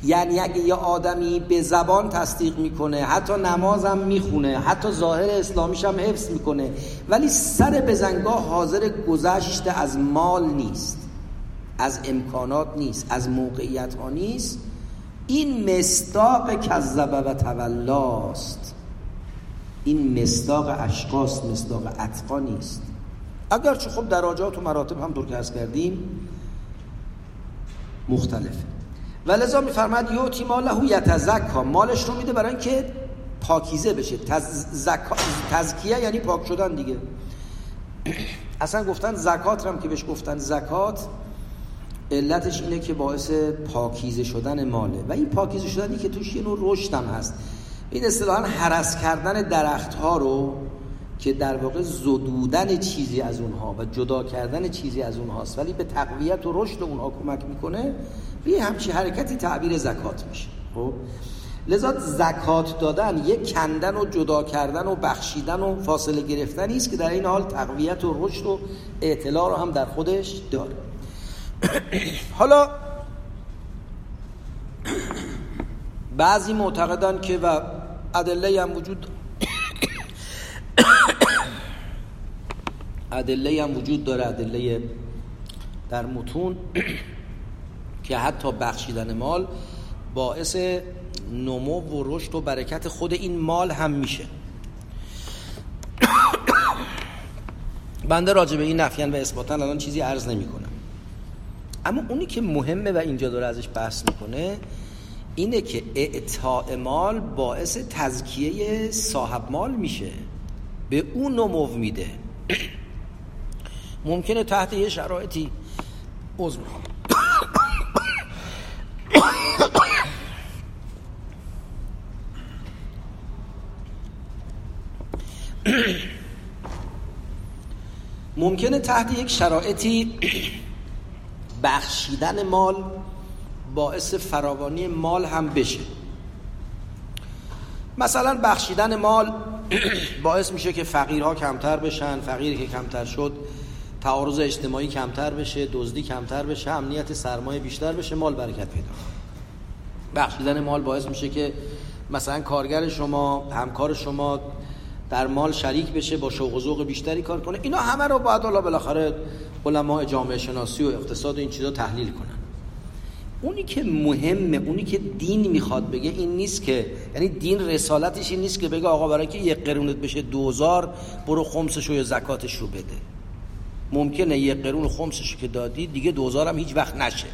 یعنی اگه یه آدمی به زبان تصدیق می‌کنه حتی نمازم می‌خونه حتی ظاهر اسلامیش هم حفظ می‌کنه ولی سر بزنگاه حاضر گذشته از مال نیست از امکانات نیست از موقعیت ها نیست. این مستاق کذبه و تولاست. این مستاق اشخاص مستاق اتقا نیست. اگرچه خب دراجات و مراتب هم دور که کردیم مختلفه. و لذا میفرماد یوتی ماله یتزکا مالش رو میده برای اینکه پاکیزه بشه. تز... تزکیه یعنی پاک شدن دیگه. [clears throat] اصلا گفتن زکات هم که بهش گفتن زکات علتش اینه که باعث پاکیزه شدن ماله. و این پاکیزه شدنی که توش یه نوع رشد هم هست. این اصطلاحا حرس کردن درخت ها رو که در واقع زدودن چیزی از اونها و جدا کردن چیزی از اونهاست ولی به تقویت و رشد اونها کمک می‌کنه به همچی حرکتی تعبیر زکات میشه. خب؟ لذا زکات دادن یک کندن و جدا کردن و بخشیدن و فاصله گرفتن است که در این حال تقویت و رشد و اعتلاع رو هم در خودش داره. [clears throat] حالا بعضی معتقدن که و ادله هم وجود ادله هم وجود داره ادله در متون که حتی بخشیدن مال باعث نمو و رشد و برکت خود این مال هم میشه. بنده راجع به این نفیان و اثباتن الان چیزی عرض نمی کنم اما اونی که مهمه و اینجا داره ازش بحث می‌کنه اینه که اعطاء مال باعث تزکیه صاحب مال میشه. به اون نمو میده. ممکنه تحت یه شرایطی عضو ممکنه تحت یک شرایطی بخشیدن مال باعث فراوانی مال هم بشه. مثلا بخشیدن مال باعث میشه که فقیرها کمتر بشن فقیری که کمتر شد تعارض اجتماعی کمتر بشه دزدی کمتر بشه امنیت سرمایه بیشتر بشه مال برکت پیدا بخشیدن مال باعث میشه که مثلا کارگر شما همکار شما در مال شریک بشه با شوق و ذوق بیشتری کار کنه. اینا همه رو باید حالا بالاخره علماء جامعه شناسی و اقتصاد و این چیزا تحلیل کنن. اونی که مهمه اونی که دین می‌خواد بگه این نیست که یعنی دین رسالتش این نیست که بگه آقا برای که یک قرونت بشه دوزار برو خمسش یا زکاتش رو بده. ممکنه یک قرون خمسش که دادی دیگه دوزار هم هیچ وقت نشه.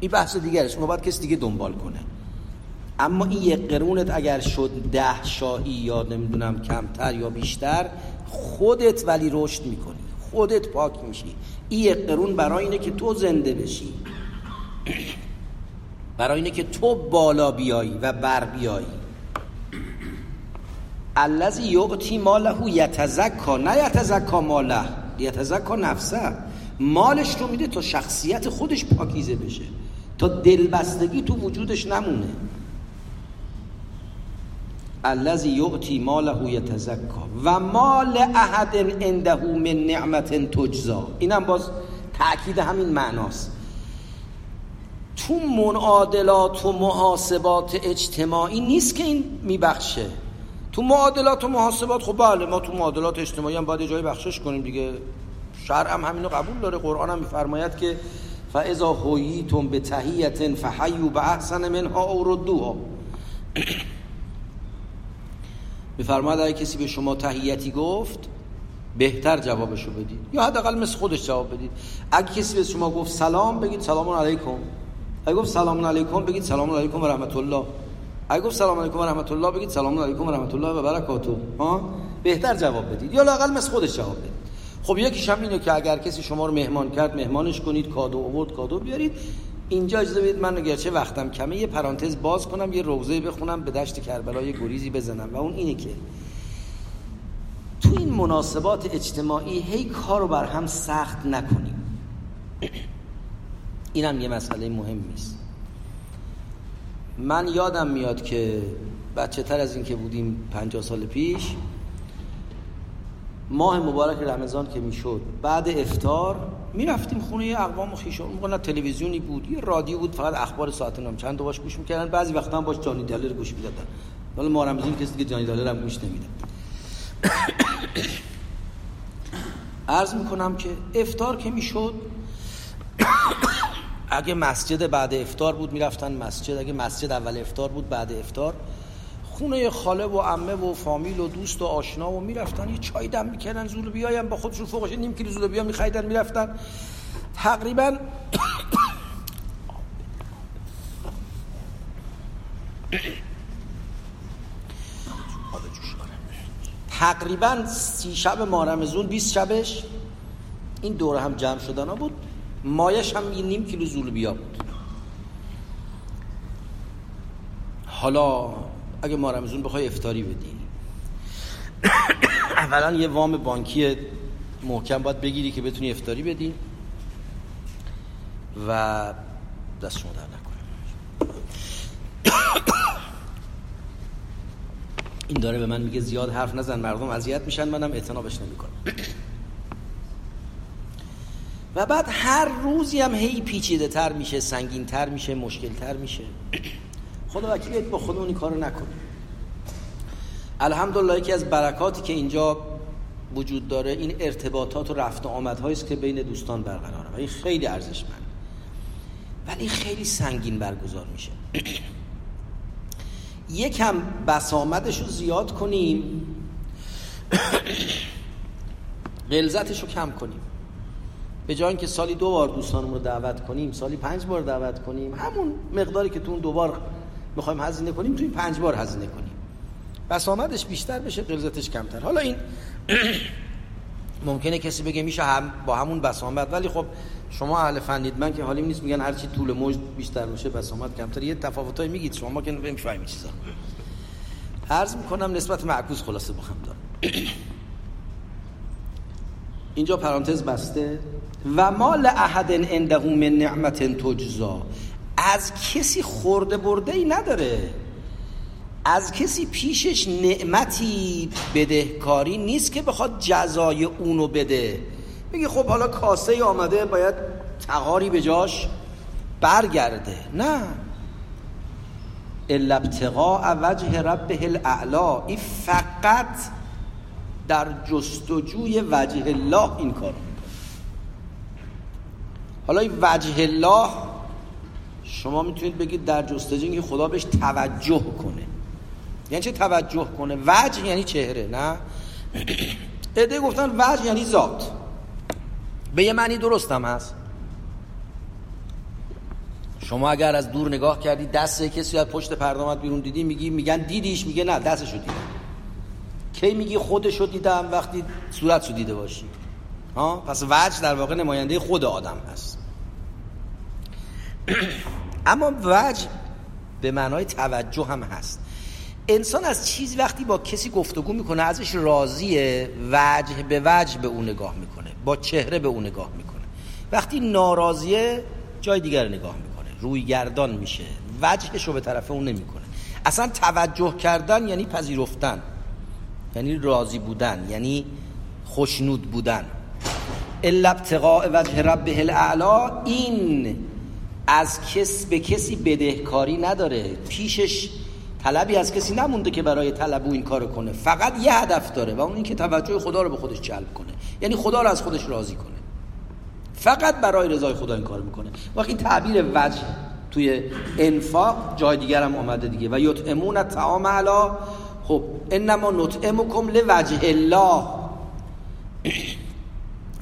این بحث دیگرش اون باید کسی دیگه دنبال کنه. اما این یک قرونت اگر شد ده شاهی یا نمی‌دونم کمتر یا بیشتر خودت ولی رشد می‌کنی خودت پاک میشی. این یک قرون برای اینه که تو زنده بشی. برای اینه که تو بالا بیایی و بر بیایی الذی یعطی ماله یتزکا نه یتزکا ماله. یتزکا نفسه. مالش رو میده تا شخصیت خودش پاکیزه بشه. تا دلبستگی تو وجودش نمونه. الذي یعطی ماله یتزکا. و مال احد عنده من نعمت تجزا. اینم باز تاکید همین معناست. تو منعادلات و محاسبات اجتماعی نیست که این میبخشه. تو معادلات و محاسبات خب بله ما تو معادلات اجتماعی هم باید جای بخشش کنیم دیگه. شرع هم همینو قبول داره. قرآن هم میفرماید که فاذا هویتم به تحییت فحیو به احسن منها او ردوها میفرماید اگه کسی به شما تحییتی گفت بهتر جوابشو بدید. یا حداقل مثل خودش جواب بدید. اگه کسی به شما گفت سلام بگید سلام علیکم. اگه گفت سلام علیکم بگید سلام علیکم و رحمت الله اگه گفت سلام علیکم و رحمت الله بگید سلام علیکم و رحمت الله و برکاته. ها؟ بهتر جواب بدید. یا لاقل مثل خودش جواب بدید. خب یکیش هم اینه که اگر کسی شما رو مهمان کرد مهمانش کنید کادو آورد کادو بیارید. اینجا اجازه بدید من گرچه وقتم کمه یه پرانتز باز کنم یه روزه بخونم به دشت کربلا یه گریزی بزنم. و اون اینه که تو این مناسبات اجتماعی هی کار رو بر هم سخت نکنیم. اینم یه مسئله مهم است من یادم میاد که بچه تر از این که بودیم پنجاه سال پیش ماه مبارک رمضان که می‌شد بعد افتار می‌رفتیم خونه اقوام و خیشان موقع تلویزیونی بود یه رادیو بود فقط اخبار ساعت نام چند باش گوش می‌کردن. بعضی وقتا هم باش جانی دلر گوش می‌دادن. ولی ما رمضان کسی که جانی دلر هم گوش نمی‌داد [coughs] عرض می‌کنم که افتار که می‌شد اگه مسجد بعد افتار بود می‌رفتن مسجد. اگه مسجد اول افتار بود بعد افتار خونه خاله و عمه و فامیل و دوست و آشنا و می‌رفتن یه چای دم می‌کردن زول بیایم با خودشون فوقش نیم کیلو زول بیا میخریدن می‌رفتن. تقریبا تقریبا سی شب مارمزون 20 شبش این دوره هم جمع شدن ها بود. مایش هم نیم کیلو زولبیا بود حالا اگه ما رمزون بخوای افتاری بدی. [coughs] اولا یه وام بانکی محکم باید بگیری که بتونی افتاری بدی. و دست شما در نکنه. [coughs] این داره به من میگه زیاد حرف نزن مردم اذیت میشن منم اعتنابش نمی‌کنم. [coughs] و بعد هر روزی هم هی پیچیده تر میشه سنگین تر میشه مشکل تر میشه. خدا وکیلیت با خودمون این کارو نکنیم الحمدلله یکی از برکاتی که اینجا وجود داره این ارتباطات و رفت و آمدهایی است که بین دوستان برقراره و این خیلی ارزشمند. ولی خیلی سنگین برگزار میشه. یکم بسامدش رو زیاد کنیم. غلظتش رو کم کنیم. به جای اینکه سالی دو بار دوستانمون رو دعوت کنیم سالی پنج بار دعوت کنیم. همون مقداری که تو اون دو بار می‌خوایم هزینه کنیم توی پنج بار هزینه کنیم. بسامدش بیشتر بشه قلزتش کمتر. حالا این [clears throat] ممکنه کسی بگه میشه هم با همون بسامد ولی خب شما اهل فنید من که حالیم نیست میگن هرچی طول موج بیشتر باشه بسامد کمتر. یه تفاوتایی میگید شما ما که نمی‌فهمید چیزا. عرض می‌کنم نسبت معکوس خلاصه هم دارم. [clears throat] اینجا پرانتز بسته. و مال احد عنده من نعمت تجزا. از کسی خورده برده ای نداره. از کسی پیشش نعمتی بدهکاری نیست که بخواد جزای اونو بده. میگه خب حالا کاسه آمده باید تقاری به جاش برگرده. نه. الا ابتقاء وجه ربه الاعلا. این فقط در جستجوی وجه الله این کار. حالا این وجه الله شما می‌تونید بگید در جستجوی خدا بهش توجه کنه. یعنی چه توجه کنه؟ وجه یعنی چهره نه؟ [clears throat] عده گفتن وجه یعنی ذات. به یه معنی درستم هست. شما اگر از دور نگاه کردی دست کسی از پشت پردامت بیرون دیدی میگی میگن دیدیش میگه نه دستشو دیدم. کی میگی خودشو دیدم وقتی صورتشو دیده باشی. ها؟ پس وجه در واقع نماینده خود آدم هست. [clears throat] اما وجه به معنای توجه هم هست. انسان از چیزی وقتی با کسی گفتگو می‌کنه ازش راضیه وجه به وجه به اون نگاه می‌کنه با چهره به اون نگاه می‌کنه. وقتی ناراضیه جای دیگر نگاه می‌کنه روی گردان میشه. وجهش رو به طرف اون نمی‌کنه. اصلا توجه کردن یعنی پذیرفتن. یعنی راضی بودن یعنی خوشنود بودن. الا ابتقاء وجه ربه الاعلا این از کس به کسی بدهکاری نداره. پیشش طلبی از کسی نمونده که برای طلب این کارو کنه. فقط یه هدف داره و اون اینکه توجه خدا رو به خودش جلب کنه. یعنی خدا رو از خودش راضی کنه. فقط برای رضای خدا این کار می‌کنه. وقتی تعبیر وجه توی انفاق جای دیگر هم آمده دیگه. و یطعمون الطعام علا خب انما نطعمکم لوجه الله.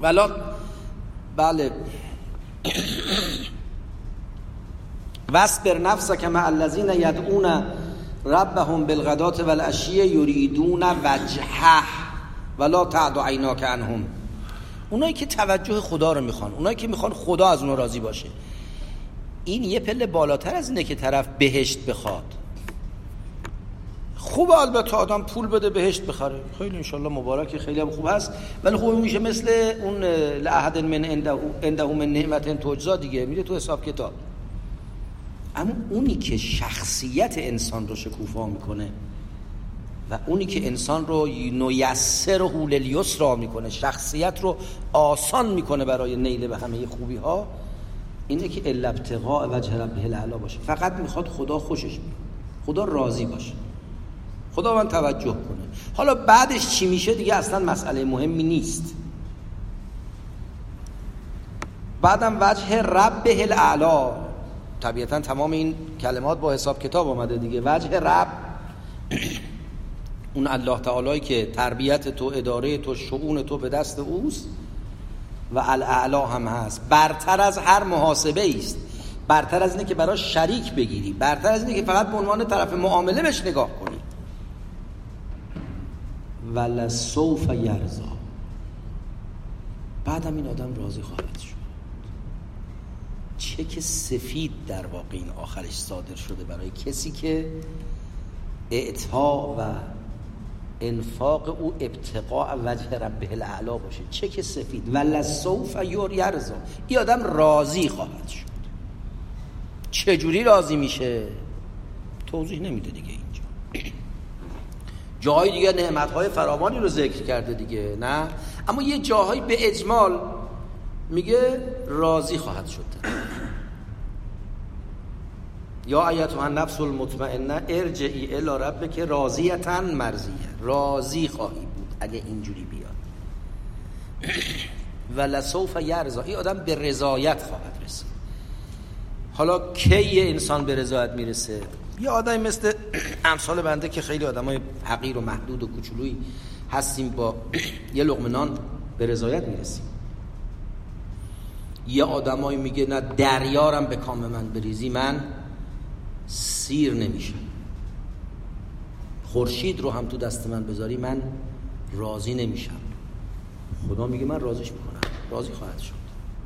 ولا بله. واصبر نفسك مع الذين يدعون ربهم بالغدات والعشی یریدون وجهه ولا تعد عیناک عنهم. اونایی که توجه خدا رو می‌خوان اونایی که می‌خوان خدا از اونها راضی باشه. این یه پله بالاتر از اینه که طرف بهشت بخواد. خوب البته آدم پول بده بهشت بخره. خیلی انشالله مبارک خیلی هم خوب هست. ولی خوب میشه مثل اون لعهد من انده من نعمت تجزا دیگه. میره تو حساب کتاب. اما اونی که شخصیت انسان رو شکوفا می‌کنه و اونی که انسان رو نیسر و حول را می‌کنه شخصیت رو آسان می‌کنه برای نیل به همه خوبی ها اینه که الا ابتقاء وجه الاعلا باشه. فقط می‌خواد خدا خوشش بیاد. خدا راضی باشه. خدا من توجه کنه. حالا بعدش چی میشه دیگه اصلا مسئله مهمی نیست. بعدم وجه ربه الاعلا. طبیعتا تمام این کلمات با حساب کتاب آمده دیگه. وجه رب. اون الله تعالی که تربیت تو اداره تو شعون تو به دست اوست و الاعلا هم هست. برتر از هر محاسبه است برتر از اینه که برای شریک بگیری. برتر از اینه که فقط به عنوان طرف معامله بهش نگاه کنی. ولسوف یرزا بعدم این آدم راضی خواهد شد. چک سفید در واقع این آخرش صادر شده برای کسی که اعطا و انفاق او ابتقاء وجه ربه الاعلا باشه. چک سفید. ولسوف یرزا این آدم راضی خواهد شد. چجوری راضی میشه؟ توضیح نمیده دیگه. جاهای دیگه نعمتهای فراوانی رو ذکر کرده دیگه نه؟ اما یه جاهایی به اجمال میگه راضی خواهد شد. یا ایتها النفس المطمئنه ارجعی الی ربک راضیتا مرضیه. راضی خواهی بود اگه اینجوری بیاد. و لسوف یرزا این آدم به رضایت خواهد رسید. حالا کی انسان به رضایت می‌رسه؟ یه آدمی مثل امثال بنده که خیلی آدمای حقیر و محدود و کوچولویی هستیم با یه لقمه نان به رضایت می‌رسیم. یه آدمایی میگه نه دریارم به کام من بریزی من سیر نمیشم. خورشید رو هم تو دست من بذاری من راضی نمیشم. خدا میگه من راضیش می‌کنم. راضی خواهد شد.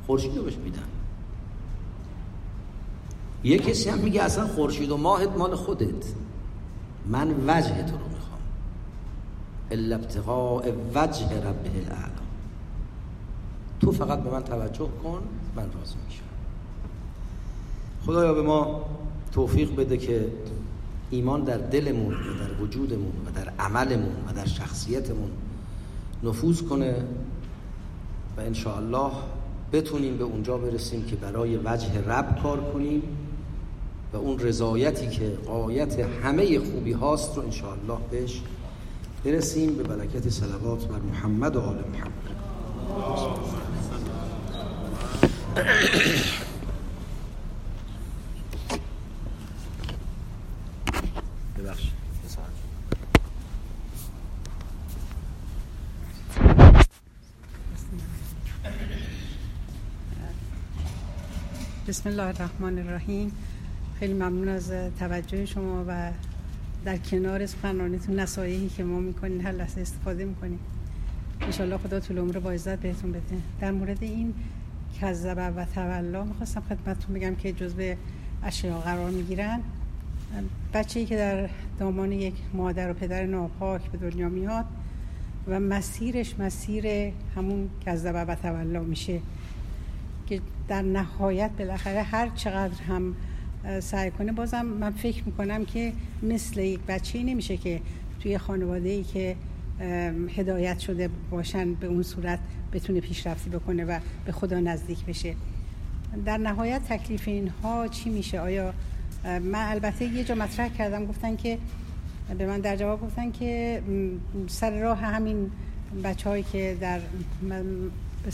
خورشید رو بهش میدم. یه کسی هم میگه اصلا خورشید و ماهت مال خودت. من وجه تو رو می‌خوام. الا ابتغاء وجه ربه الاعلا. تو فقط به من توجه کن من راضی میشم. خدایا به ما توفیق بده که ایمان در دلمون و در وجودمون و در عملمون و در شخصیتمون نفوذ کنه و الله بتونیم به اونجا برسیم که برای وجه رب کار کنیم. و اون رضایتی که قایت همه خوبی هاست رو انشاءالله بهش برسیم. به برکت صلوات بر محمد و آل محمد. بسم الله الرحمن الرحیم. خیلی ممنون از توجه شما و در کنار سخنرانیتون نصایحی که ما می‌کنین هر لحظه استفاده می‌کنیم انشالله خدا طول عمر با عزت بهتون بده. در مورد این کذبه و تولا می‌خواستم خدمتتون بگم که جزء اشیاء قرار می‌گیرن. بچه ای که در دامان یک مادر و پدر ناپاک به دنیا میاد و مسیرش مسیر همون کذبه و تولا میشه که در نهایت بالاخره هر چقدر هم سعی کنه. بازم من فکر می‌کنم که مثل یک بچه نمیشه که توی خانواده ای که هدایت شده باشن به اون صورت بتونه پیشرفتی بکنه و به خدا نزدیک بشه. در نهایت تکلیف اینها چی میشه؟ آیا من البته یه جا مطرح کردم گفتن که به من در جواب گفتن که سر راه همین بچه هایی که در به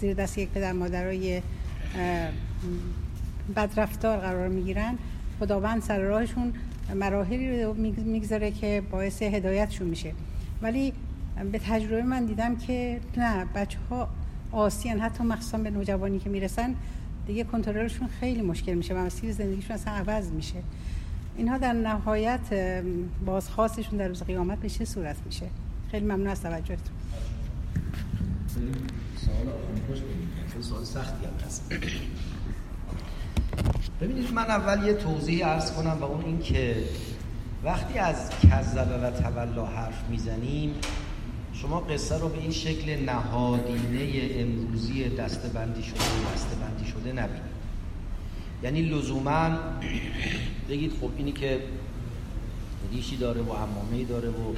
زیر دست یک پدر مادرای بدرفتار قرار می‌گیرن خداوند سر راهشون مراحلی رو می‌گذاره که باعث هدایتشون میشه. ولی به تجربه من دیدم که نه بچه ها آسیان حتی مخصوصا به نوجوانی که می‌رسن دیگه کنترلشون خیلی مشکل میشه و مسیر زندگیشون اصلا عوض میشه. اینها در نهایت بازخواستشون در روز قیامت به چه صورت میشه؟ خیلی ممنون از توجهتون. سوال سختی هم هست. ببینید من اول یه توضیح ارز کنم و اون این که وقتی از کذبه و تولا حرف می‌زنیم شما قصه رو به این شکل نهادینه امروزی دستبندی شده و دستبندی شده نبینید. یعنی لزوما بگید خب اینی که ریشی داره و امامه داره و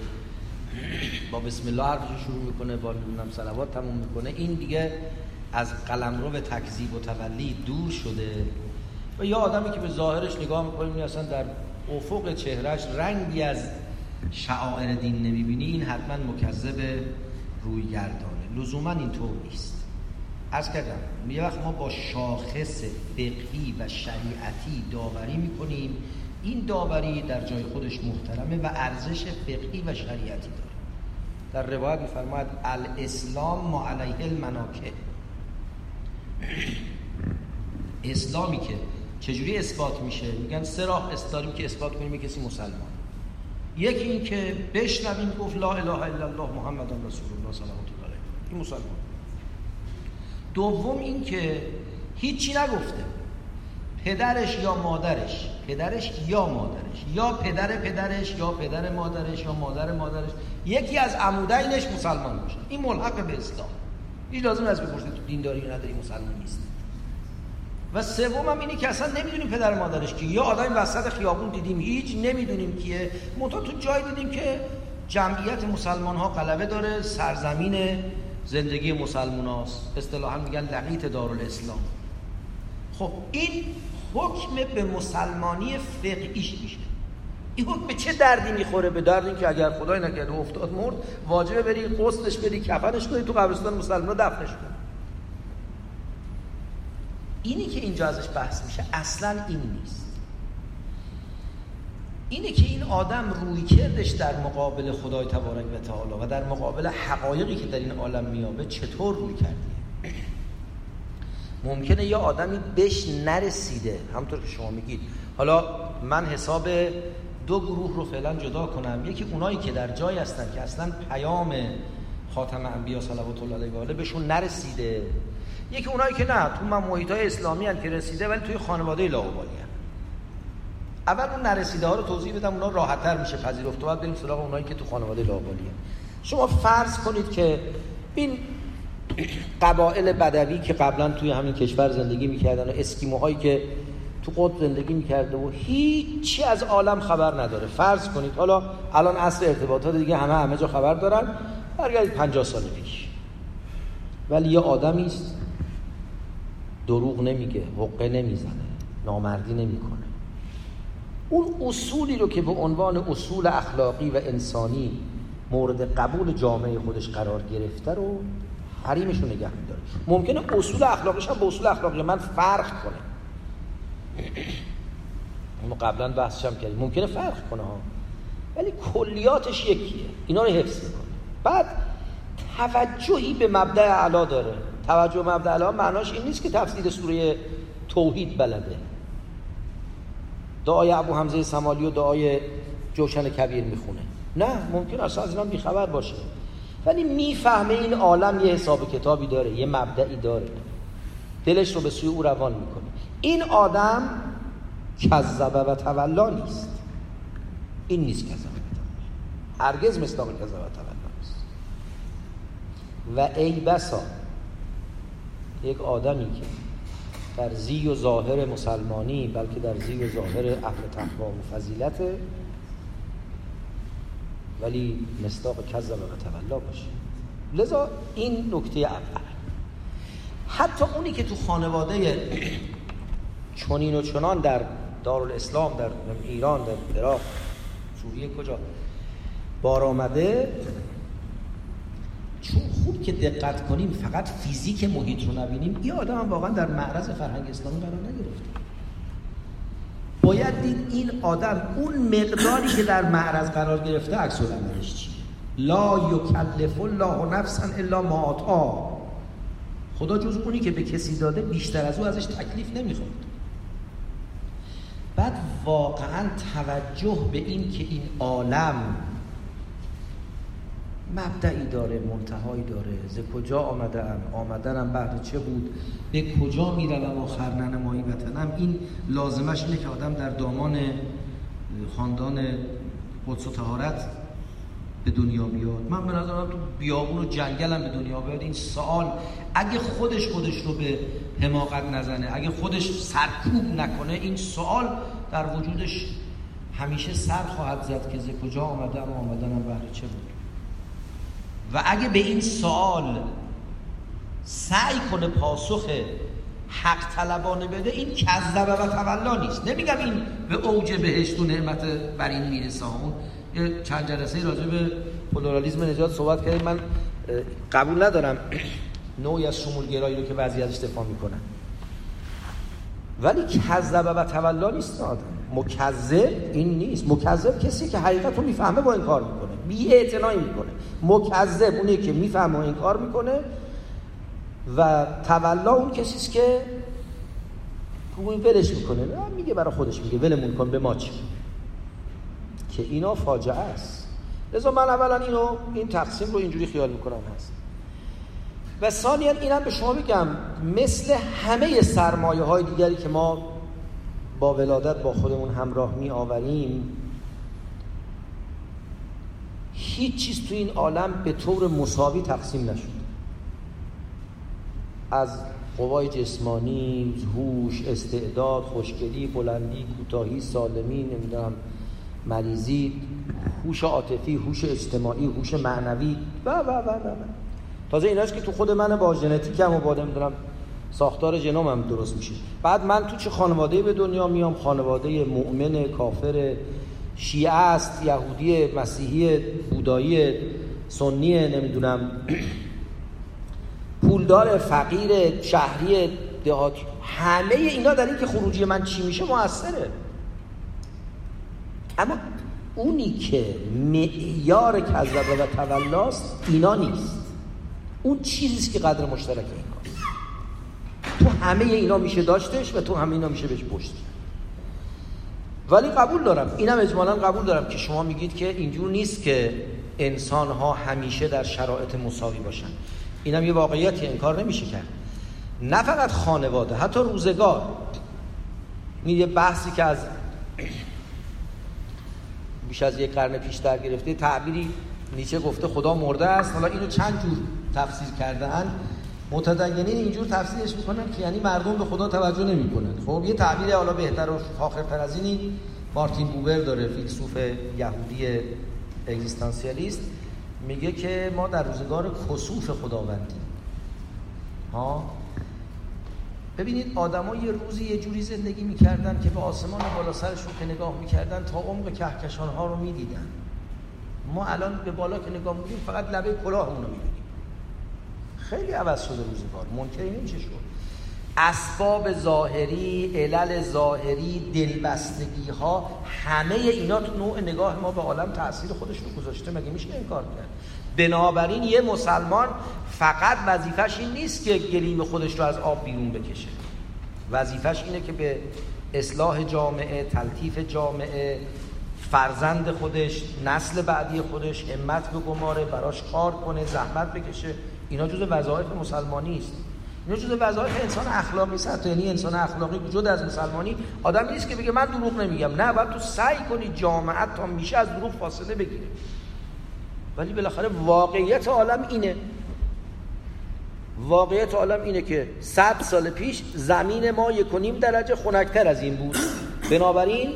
با بسم الله حرفش شروع می‌کنه با نمی‌دونم صلوات تموم می‌کنه این دیگه از قلمرو به تکذیب و تولی دور شده. و یا آدمی که به ظاهرش نگاه می‌کنیم اصلا در افق چهرش رنگی از شعائر دین نمی‌بینی این حتما مکذب روی گردانه لزوما اینطور نیست. از کردم یه وقت ما با شاخص فقهی و شریعتی داوری می‌کنیم. این داوری در جای خودش محترمه و ارزش فقهی و شریعتی داره. در روایت میفرماید الاسلام ما علیه المناکه [clears throat] اسلامی که چجوری اثبات میشه؟ میگن سه راه داریم که اثبات کنیم کسی مسلمان. یکی این که بشنویم گفت لا اله الا الله محمد رسول الله صلی الله علیه این مسلمان. دوم این که هیچی نگفته. پدرش یا مادرش. پدرش یا مادرش. یا پدر پدرش یا پدر مادرش یا مادر مادرش. یکی از عمودینش مسلمان باشه. این ملحق به اسلام. هیچ لازم نیست بپرسید تو دینداری نداری مسلمان نیست. و سوم هم اینی که اصلا نمی‌دونیم پدر مادرش کی. یا آدم وسط خیابون دیدیم هیچ نمی‌دونیم کیه. منتها تو جای دیدیم که جمعیت مسلمان ها غلبه داره سرزمین زندگی مسلمان هاست اصطلاحا میگن لقیت دارالاسلام. خب این حکم به مسلمانی فقهیش میشه. این حکم به چه دردی می‌خوره؟ به درد که اگر خدای نکرده افتاد مرد واجبه بری قسلش بدی کفنش کنی تو قبرستان مسلمان دفنش کنی. اینی که اینجا ازش بحث میشه اصلا این نیست. اینه که این آدم روی کردش در مقابل خدای تبارک و تعالی و در مقابل حقایقی که در این عالم میابه چطور روی کردیه؟ ممکنه یه آدمی بهش نرسیده. همطور که شما میگید. حالا من حساب دو گروه رو فعلا جدا کنم. یکی اونایی که در جای هستن که اصلا پیام خاتم انبیا صلوات الله علیه و آله بهشون نرسیده. یکی اونایی که نه تو من محیط های اسلامی هن که رسیده ولی توی خانواده لاغبالی هن. اول اون نرسیده ها رو توضیح بدم اونا راحتتر میشه پذیرفت بعد بریم سراغ اونایی که تو خانواده لاغبالی هن. شما فرض کنید که این قبایل بدوی که قبلا توی همین کشور زندگی می‌کردن و اسکیموهایی که تو قطب زندگی می‌کرده و هیچی از عالم خبر نداره فرض کنید حالا الان اصل ارتباطات دیگه همه همه جا خبر دارن برگردید 50 سال پیش ولی یه آدمی است دروغ نمیگه حقه نمی‌زنه نامردی نمی‌کنه. اون اصولی رو که به عنوان اصول اخلاقی و انسانی مورد قبول جامعه خودش قرار گرفته رو حریمش رو نگه میداره. ممکنه اصول اخلاقیش هم با اصول اخلاقی من فرق کنه. ما قبلا بحثش هم کردیم. ممکنه فرق کنه ها. ولی کلیاتش یکیه. اینا رو حفظ می‌کنه. بعد توجهی به مبدع علا داره. توجه مبدع معناش این نیست که تفسیر سوره توحید بلده. دعای ابو حمزه سمالی و دعای جوشن کبیر می‌خونه. نه ممکن اصلا از اینا بیخبر باشه. ولی می‌فهمه این عالم یه حساب کتابی داره یه مبدعی داره. دلش رو به سوی او روان می‌کنه. این آدم کذبه و تولا نیست. این نیست کذبه هرگز مصداق کذبه و تولا نیست. و ای بسا یک آدمی که در زی و ظاهر مسلمانی بلکه در زی و ظاهر اهل تقوا و فضیلت ولی مصداق کذب و تولا باشه. لذا این نکته اول. حتی اونی که تو خانواده چنین و چنان در دارالاسلام در ایران در عراق سوریه کجا؟ بار آمده چون خوب که دقت کنیم فقط فیزیک محیط رو نبینیم این آدم واقعا در معرض فرهنگ اسلامی قرار نگرفته. باید دید این آدم اون مقداری که در معرض قرار گرفته عکس العملش چیه؟ لا یکلف الله نفسا الا ما آتا. خدا جز اونی که به کسی داده بیشتر از او ازش تکلیف نمی‌خواد بعد واقعا توجه به این که این عالم مبدعی داره منتهایی داره. ز کجا آمدم آمدنم بعد چه بود؟ به کجا می‌روم آخر ننمایی وطنم این لازمش اینه که آدم در دامان خاندان قدس و تهارت به دنیا بیاد. من به نظرم تو بیابون و جنگل هم به دنیا بیاد. این سوال اگه خودش خودش رو به حماقت نزنه اگه خودش سرکوب نکنه این سوال در وجودش همیشه سر خواهد زد که ز کجا آمدم آمدنم بهر چه بود؟ و اگه به این سوال سعی کنه پاسخ حق طلبانه بده این کذبه و تولا نیست. نمیگم این به اوج بهشت و نعمت بر این می‌رسه اون یه چند جلسه راجع به پلورالیسم نجات صحبت کردیم. من قبول ندارم [clears throat] نوعی از شمولگرایی رو که بعضی ازش دفاع می‌کنن. ولی کذبه و تولا نیست آدم. مکذب این نیست. مکذب کسی که حقیقت رو می‌فهمه با این کار می‌کنه. بی اعتنایی می‌کنه. مکذب اونی که می‌فهمه و این کار می‌کنه و تولا اون کسیست که اون ولش می‌کنه. میگه برای خودش میگه ولمون کن به ما چی؟ که اینا فاجعه است. لذا من اولا اینو این تقسیم رو اینجوری خیال می‌کنم هست. و ثانیا اینم به شما بگم مثل همه سرمایه های دیگری که ما با ولادت با خودمون همراه می آوریم هیچ چیز تو این عالم به طور مساوی تقسیم نشد. از قوای جسمانی، هوش، استعداد، خوشگلی، بلندی، کوتاهی، سالمی، نمی‌دونم مریضی، هوش عاطفی، هوش اجتماعی، هوش معنوی و و و و تازه ایناست که تو خود من با ژنتیکم و با نمی‌دونم ساختار ژنومم درست میشه. بعد من تو چه خانواده به دنیا میام؟ خانواده مؤمن کافر شیعه است یهودی مسیحی بودایی سنی نمی‌دونم. [clears throat] پولدار فقیر شهری دهاتی همه اینا در این که خروجی من چی میشه موثره. اما اونی که معیار کذبه و تولاست اینا نیست. اون چیزیست که قدر مشترک این کار. تو همه اینا میشه داشتش و تو همه اینا میشه بهش پشت. ولی قبول دارم. اینم اجمالا قبول دارم که شما میگید که اینجور نیست که انسان ها همیشه در شرایط مساوی باشن. اینم یه واقعیتی انکار نمیشه کرد. نه فقط خانواده حتی روزگار. این یه بحثی که از بیش از یک قرن پیش در گرفته تعبیری نیچه گفته خدا مرده است. حالا اینو چند جور تفسیر کردن متدینین اینجور تفسیرش می‌کنن که یعنی مردم به خدا توجه نمی‌کنن. خب یه تعبیر حالا بهتر و فاخرتر از اینی مارتین بوبر داره فیلسوف یهودی اگزیستانسیالیست میگه که ما در روزگار کسوف خداوندیم. ها؟ ببینید آدما یه روزی یه جوری زندگی می‌کردن که به آسمان بالا سرشون که نگاه می‌کردن تا عمق کهکشان ها رو می‌دیدن. ما الان به بالا که نگاه می‌کنیم فقط لبه کلاهمون رو می‌بینیم. خیلی عوض شده روزگار منکری نمیشه شد. اسباب ظاهری علل ظاهری دلبستگی ها همه اینا تو نوع نگاه ما به عالم تاثیر خودش رو گذاشته. مگه میشه کار کرد؟ بنابراین یه مسلمان فقط وظیفش این نیست که گلیم خودش رو از آب بیرون بکشه. وظیفش اینه که به اصلاح جامعه تلطیف جامعه فرزند خودش نسل بعدی خودش همت به گماره براش کار کنه زحمت بکشه. اینا جز وظایف مسلمانی است. اینا جز وظایف انسان اخلاقی است. یعنی انسان اخلاقی جدا از مسلمانی آدم نیست که بگه من دروغ نمیگم. نه باید تو سعی کنی جامعت تا میشه از دروغ فاصله بگیره. ولی بالاخره واقعیت عالم اینه. واقعیت عالم اینه که صد سال پیش زمین ما یک درجه خنکتر از این بود. بنابراین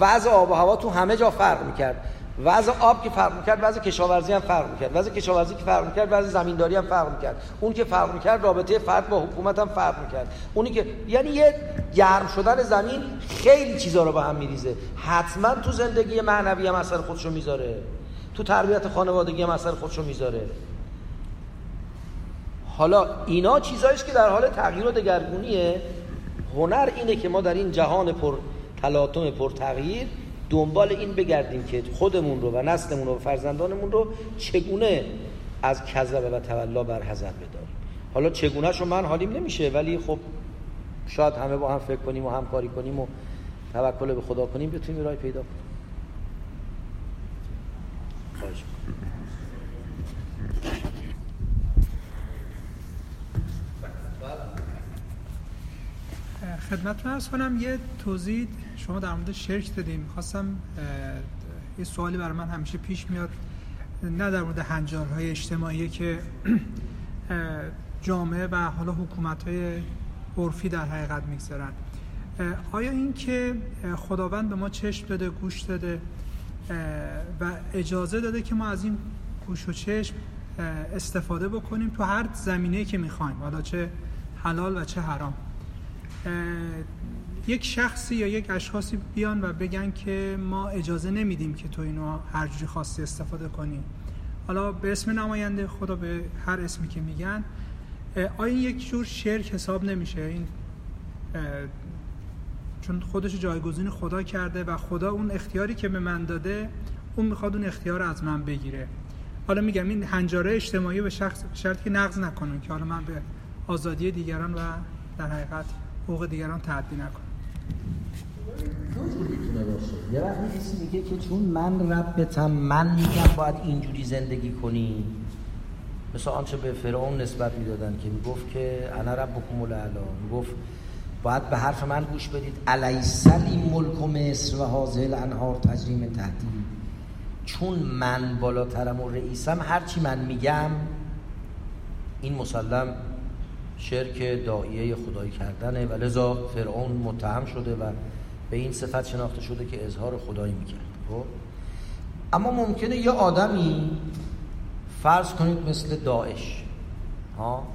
وضع آب و هوا تو همه جا فرق می‌کرد. وضع آب که فرق می‌کرد وضع کشاورزی هم فرق می‌کرد. وضع کشاورزی که فرق می‌کرد وضع زمینداری هم فرق می‌کرد. اون که فرق می‌کرد رابطه فرد با حکومت هم فرق می‌کرد. اونی که یعنی یه گرم شدن زمین خیلی چیزا رو با هم میریزه. حتما تو زندگی معنوی هم اثر خودشو می‌ذاره. تو تربیت خانوادگی هم اثر خودشو می‌ذاره. حالا اینا چیزاییست که در حال تغییر و دگرگونیه. هنر اینه که ما در این جهان پر تلاطم پر تغییر دنبال این بگردیم که خودمون رو و نسلمون رو و فرزندانمون رو چگونه از کذب و تولا بر حذر بداریم. حالا چگونه شو من حالیم نمیشه ولی خب شاید همه با هم فکر کنیم و همکاری کنیم و توکل به خدا کنیم بتونیم رای پیدا کنیم. خدمت ارز کنم یه توضیح شما در مورد شرک دادیم. خواستم یه سوالی برای من همیشه پیش میاد نه در مورد هنجارهای اجتماعی که جامعه و حالا حکومت های عرفی در حقیقت می‌گذارن آیا این که خداوند به ما چشم داده گوش داده و اجازه داده که ما از این گوش و چشم استفاده بکنیم تو هر زمینه که می‌خوایم؟ حالا چه حلال و چه حرام. یک شخصی یا یک اشخاصی بیان و بگن که ما اجازه نمیدیم که تو اینو هر جوری خواستی استفاده کنی. حالا به اسم نماینده خدا به هر اسمی که میگن آیا یک جور شرک حساب نمیشه؟ این چون خودش جایگزین خدا کرده و خدا اون اختیاری که به من داده اون می‌خواد اون اختیار از من بگیره. حالا میگم این هنجاره اجتماعی به شخص شرط که نقض نکنن که حالا من به آزادی دیگران و در حقیقت حقوق دیگران تعدی باشه یه وقتی کسی میگه که چون من ربتم من میگم باید اینجوری زندگی کنی. مثل آنچه به فرعون نسبت می‌دادن که می‌گفت که انا ربکم الاعلی می‌گفت باید به حرف من گوش بدید. الیسل این ملک مصر و حاضر الانهار تجریم تحتی چون من بالاترم و رئیسم هرچی من میگم این مسلم شرک داییه خدایی کردنه و لذا فرعون متهم شده و به این صفت شناخته شده که اظهار خدایی می‌کرد. خب؟ اما ممکنه یه آدمی فرض کنید مثل داعش ها؟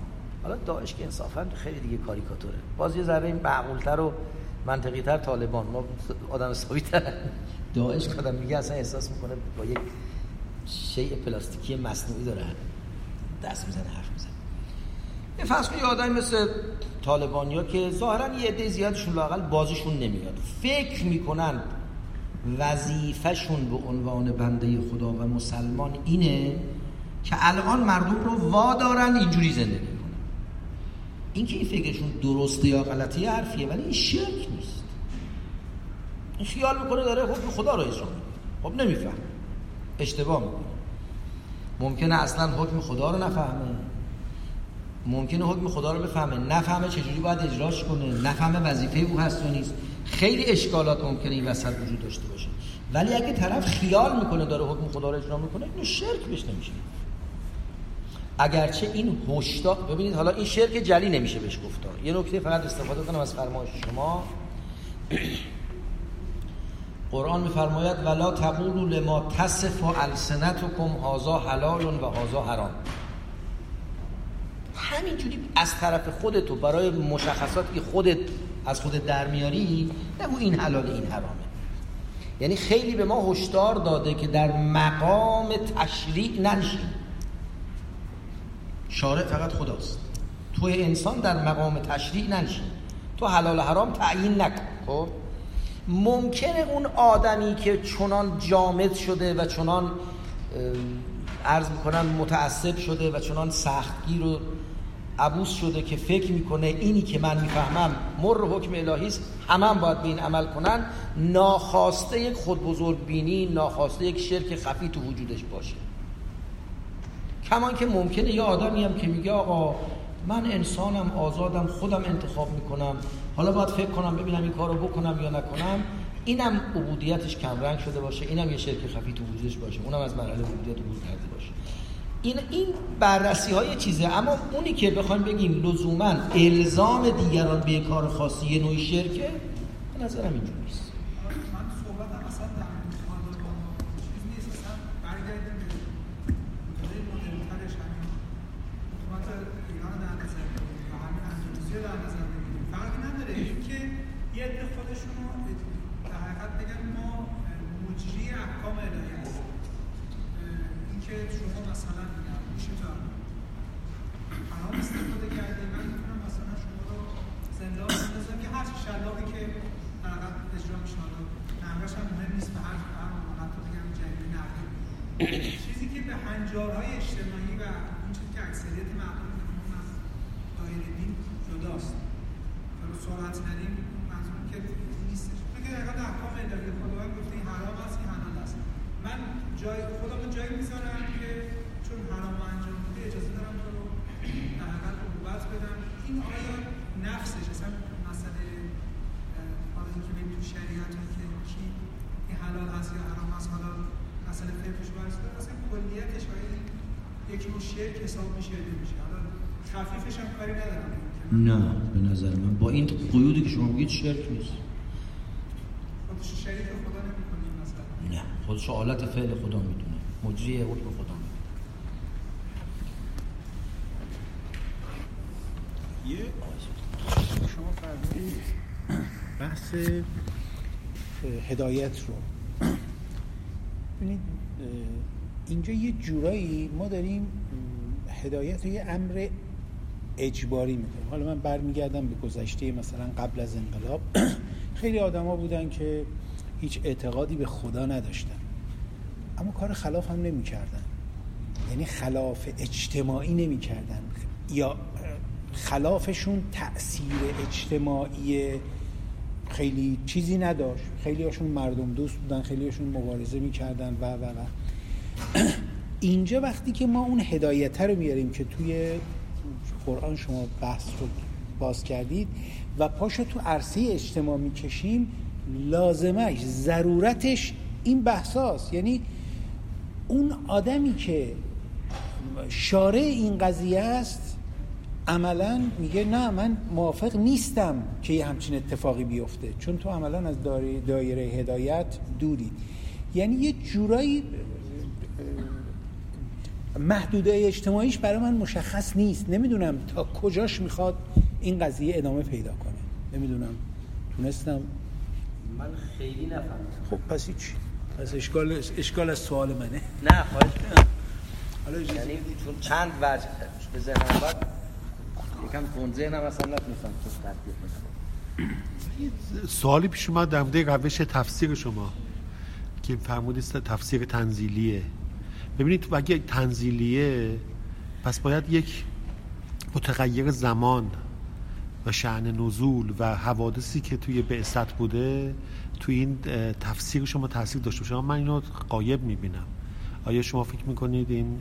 حالا داعش که انصافا خیلی دیگه کاریکاتوره. باز یه ذره معقولتر و منطقی تر طالبان ما آدم سوی تر داعش کدام میگه اصلا احساس می‌کنه با یک شیء پلاستیکی مصنوعی داره دست می‌زنه حرف می‌زنه. یه کنید آدمی مثل طالبانیا که ظاهرا یه عده زیادشون لاقل بازشون نمیاد. فکر می‌کنن وظیفهشون به عنوان بنده خدا و مسلمان اینه که الان مردم رو وادارن اینجوری زندگی کنن. این که این فکرشون درسته یا غلطی حرفیه ولی این شرک نیست. این خیال می‌کنه داره حکم خدا رو اجرا خب نمیفهم اشتباه می‌کنه. ممکنه اصلا حکم خدا رو نفهمه. ممکنه حکم خدا رو بفهمه. نفهمه چجوری باید اجراش کنه. نفهمه وظیفه او هست و نیست. خیلی اشکالات ممکنه این وسط وجود داشته باشه. ولی اگه طرف خیال می‌کنه داره حکم خدا رو اجرا می‌کنه اینو شرک بهش نمیشه. اگرچه این هشدار ببینید حالا این شرک جلی نمیشه بهش گفتا. یه نکته فقط استفاده کنم از فرمایش شما. قرآن میفرماید ولا تقولوا لما تصف السنتکم هذا حلال و هذا حرام. همینجوری از طرف خودت و برای مشخصاتی که خودت از خودت در میاری نگو این حلال این حرامه. یعنی خیلی به ما هشدار داده که در مقام تشریع ننشین. شارع فقط خداست. تو انسان در مقام تشریع ننشین. تو حلال حرام تعیین نکن. خب؟ ممکنه اون آدمی که چنان جامد شده و چنان عرض می‌کنم متعصب شده و چنان سختگیر و عبوس شده که فکر می‌کنه اینی که من می‌فهمم مر حکم الهی است همه هم باید به این عمل کنن. ناخواسته یک خود بزرگ بینی ناخواسته یک شرک خفی تو وجودش باشه. کمان که ممکنه یه آدمی هم که میگه آقا من انسانم آزادم خودم انتخاب می‌کنم. حالا باید فکر کنم ببینم این کارو بکنم یا نکنم. اینم عبودیتش کمرنگ شده باشه اینم یه شرک خفی تو وجودش باشه. اونم از مرحله عبودیت عبور باشه. این این بررسی های چیزه. اما اونی که بخوایم بگیم لزوما الزام دیگران به کار خاصی یه نوعی شرکه به نظرم اینجور نیست حساب میشه میشه حالا خفیفش هم کاری ندارم. نه به نظر من. با این قیودی که شما میگید شرک نیست. خودش شریک خدا نمی‌کنه مثلا نه خودش حالت فعل خدا می‌دونه. مجری حکم خدا می‌دونه. یه شما فرمودید بحث هدایت رو. [clears throat] ببینید اینجا یه جورایی ما داریم هدایت یه امر اجباری می‌کنیم حالا من برمیگردم به گذشته مثلا قبل از انقلاب. [clears throat] خیلی آدما بودن که هیچ اعتقادی به خدا نداشتن. اما کار خلاف هم نمی‌کردن. یعنی خلاف اجتماعی نمی‌کردن. یا خلافشون تأثیر اجتماعی خیلی چیزی نداشت. خیلی هاشون مردم دوست بودن خیلی هاشون مبارزه می‌کردن و و و. [clears throat] اینجا وقتی که ما اون هدایت رو میاریم که توی قرآن شما بحث رو باز کردید و پاشو تو عرصه اجتماع می‌کشیم لازمش ضرورتش این بحثاست. یعنی اون آدمی که شارع این قضیه است عملا میگه نه من موافق نیستم که یه همچین اتفاقی بیفته چون تو عملا از دایره هدایت دوری یعنی یه جورایی محدوده اجتماعیش برای من مشخص نیست. نمی‌دونم تا کجاش می‌خواد این قضیه ادامه پیدا کنه. نمی‌دونم. تونستم. من خیلی نفهمیدم. خب پس هیچ. پس اشکال اشکال از سوال منه. نه خواهش حالا یعنی چون چند وجه به ذهنم بعد یکم کن ذهنم اصلا نتونستم تو تطبیق بدم سوالی پیش اومد در مورد روش تفسیر شما که فرمودید تفسیر تنزیلیه. ببینید اگه تنزیلیه پس باید یک متغیر زمان و شعن نزول و حوادثی که توی بعثت بوده توی این تفسیر شما تاثیر داشته باشه. من اینو قایب می‌بینم. آیا شما فکر می‌کنید این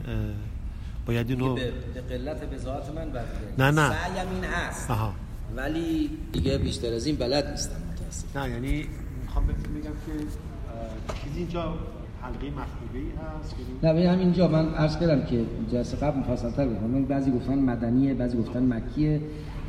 باید اینو به قلت بزاعت من برده نه نه. سعیم این هست. آها. ولی دیگه بیشتر از این بلد نیستم. متاسف نه یعنی می‌خوام بگم که چیزی اینجا حلقه مخروبه هست نه اینجا من عرض کردم که جلسه قبل مفصل‌تر گفتم بعضی گفتن مدنیه بعضی گفتن مکیه.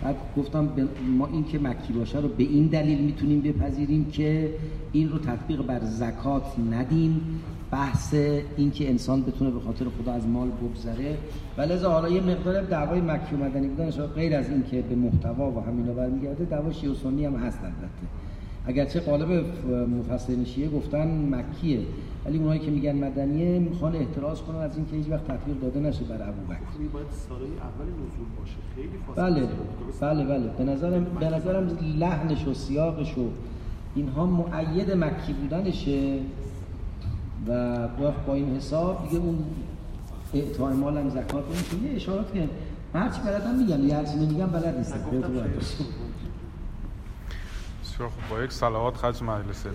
بعد گفتم ما این که مکی باشه رو به این دلیل می‌تونیم بپذیریم که این رو تطبیق بر زکات ندیم. بحث این که انسان بتونه به خاطر خدا از مال بگذره. ولی حالا یه مقدار دعوای مکی و مدنی بودن غیر از این که به محتوا و همینا برمیگرده دعوا شیعه و سنی هم هست البته. اگرچه قالب مفسرین شیعه گفتن مکیه ولی اونایی که میگن مدنیه می‌خوان احتراز کنن از اینکه هیچ وقت تطبیق داده نشه بر ابوبکر. یعنی باید ساله اول نزول باشه. خیلی بله بله بله. به نظرم به نظرم لحنش و سیاقش و اینها معید مکی بودنشه و با این حساب دیگه اون اعطای مال هم زکات نمیشه. یه اشارات که هرچی بلدم میگم یه هرچی نمیگم بلد نیستم بسیار خوب با یک صلوات خرج مجلس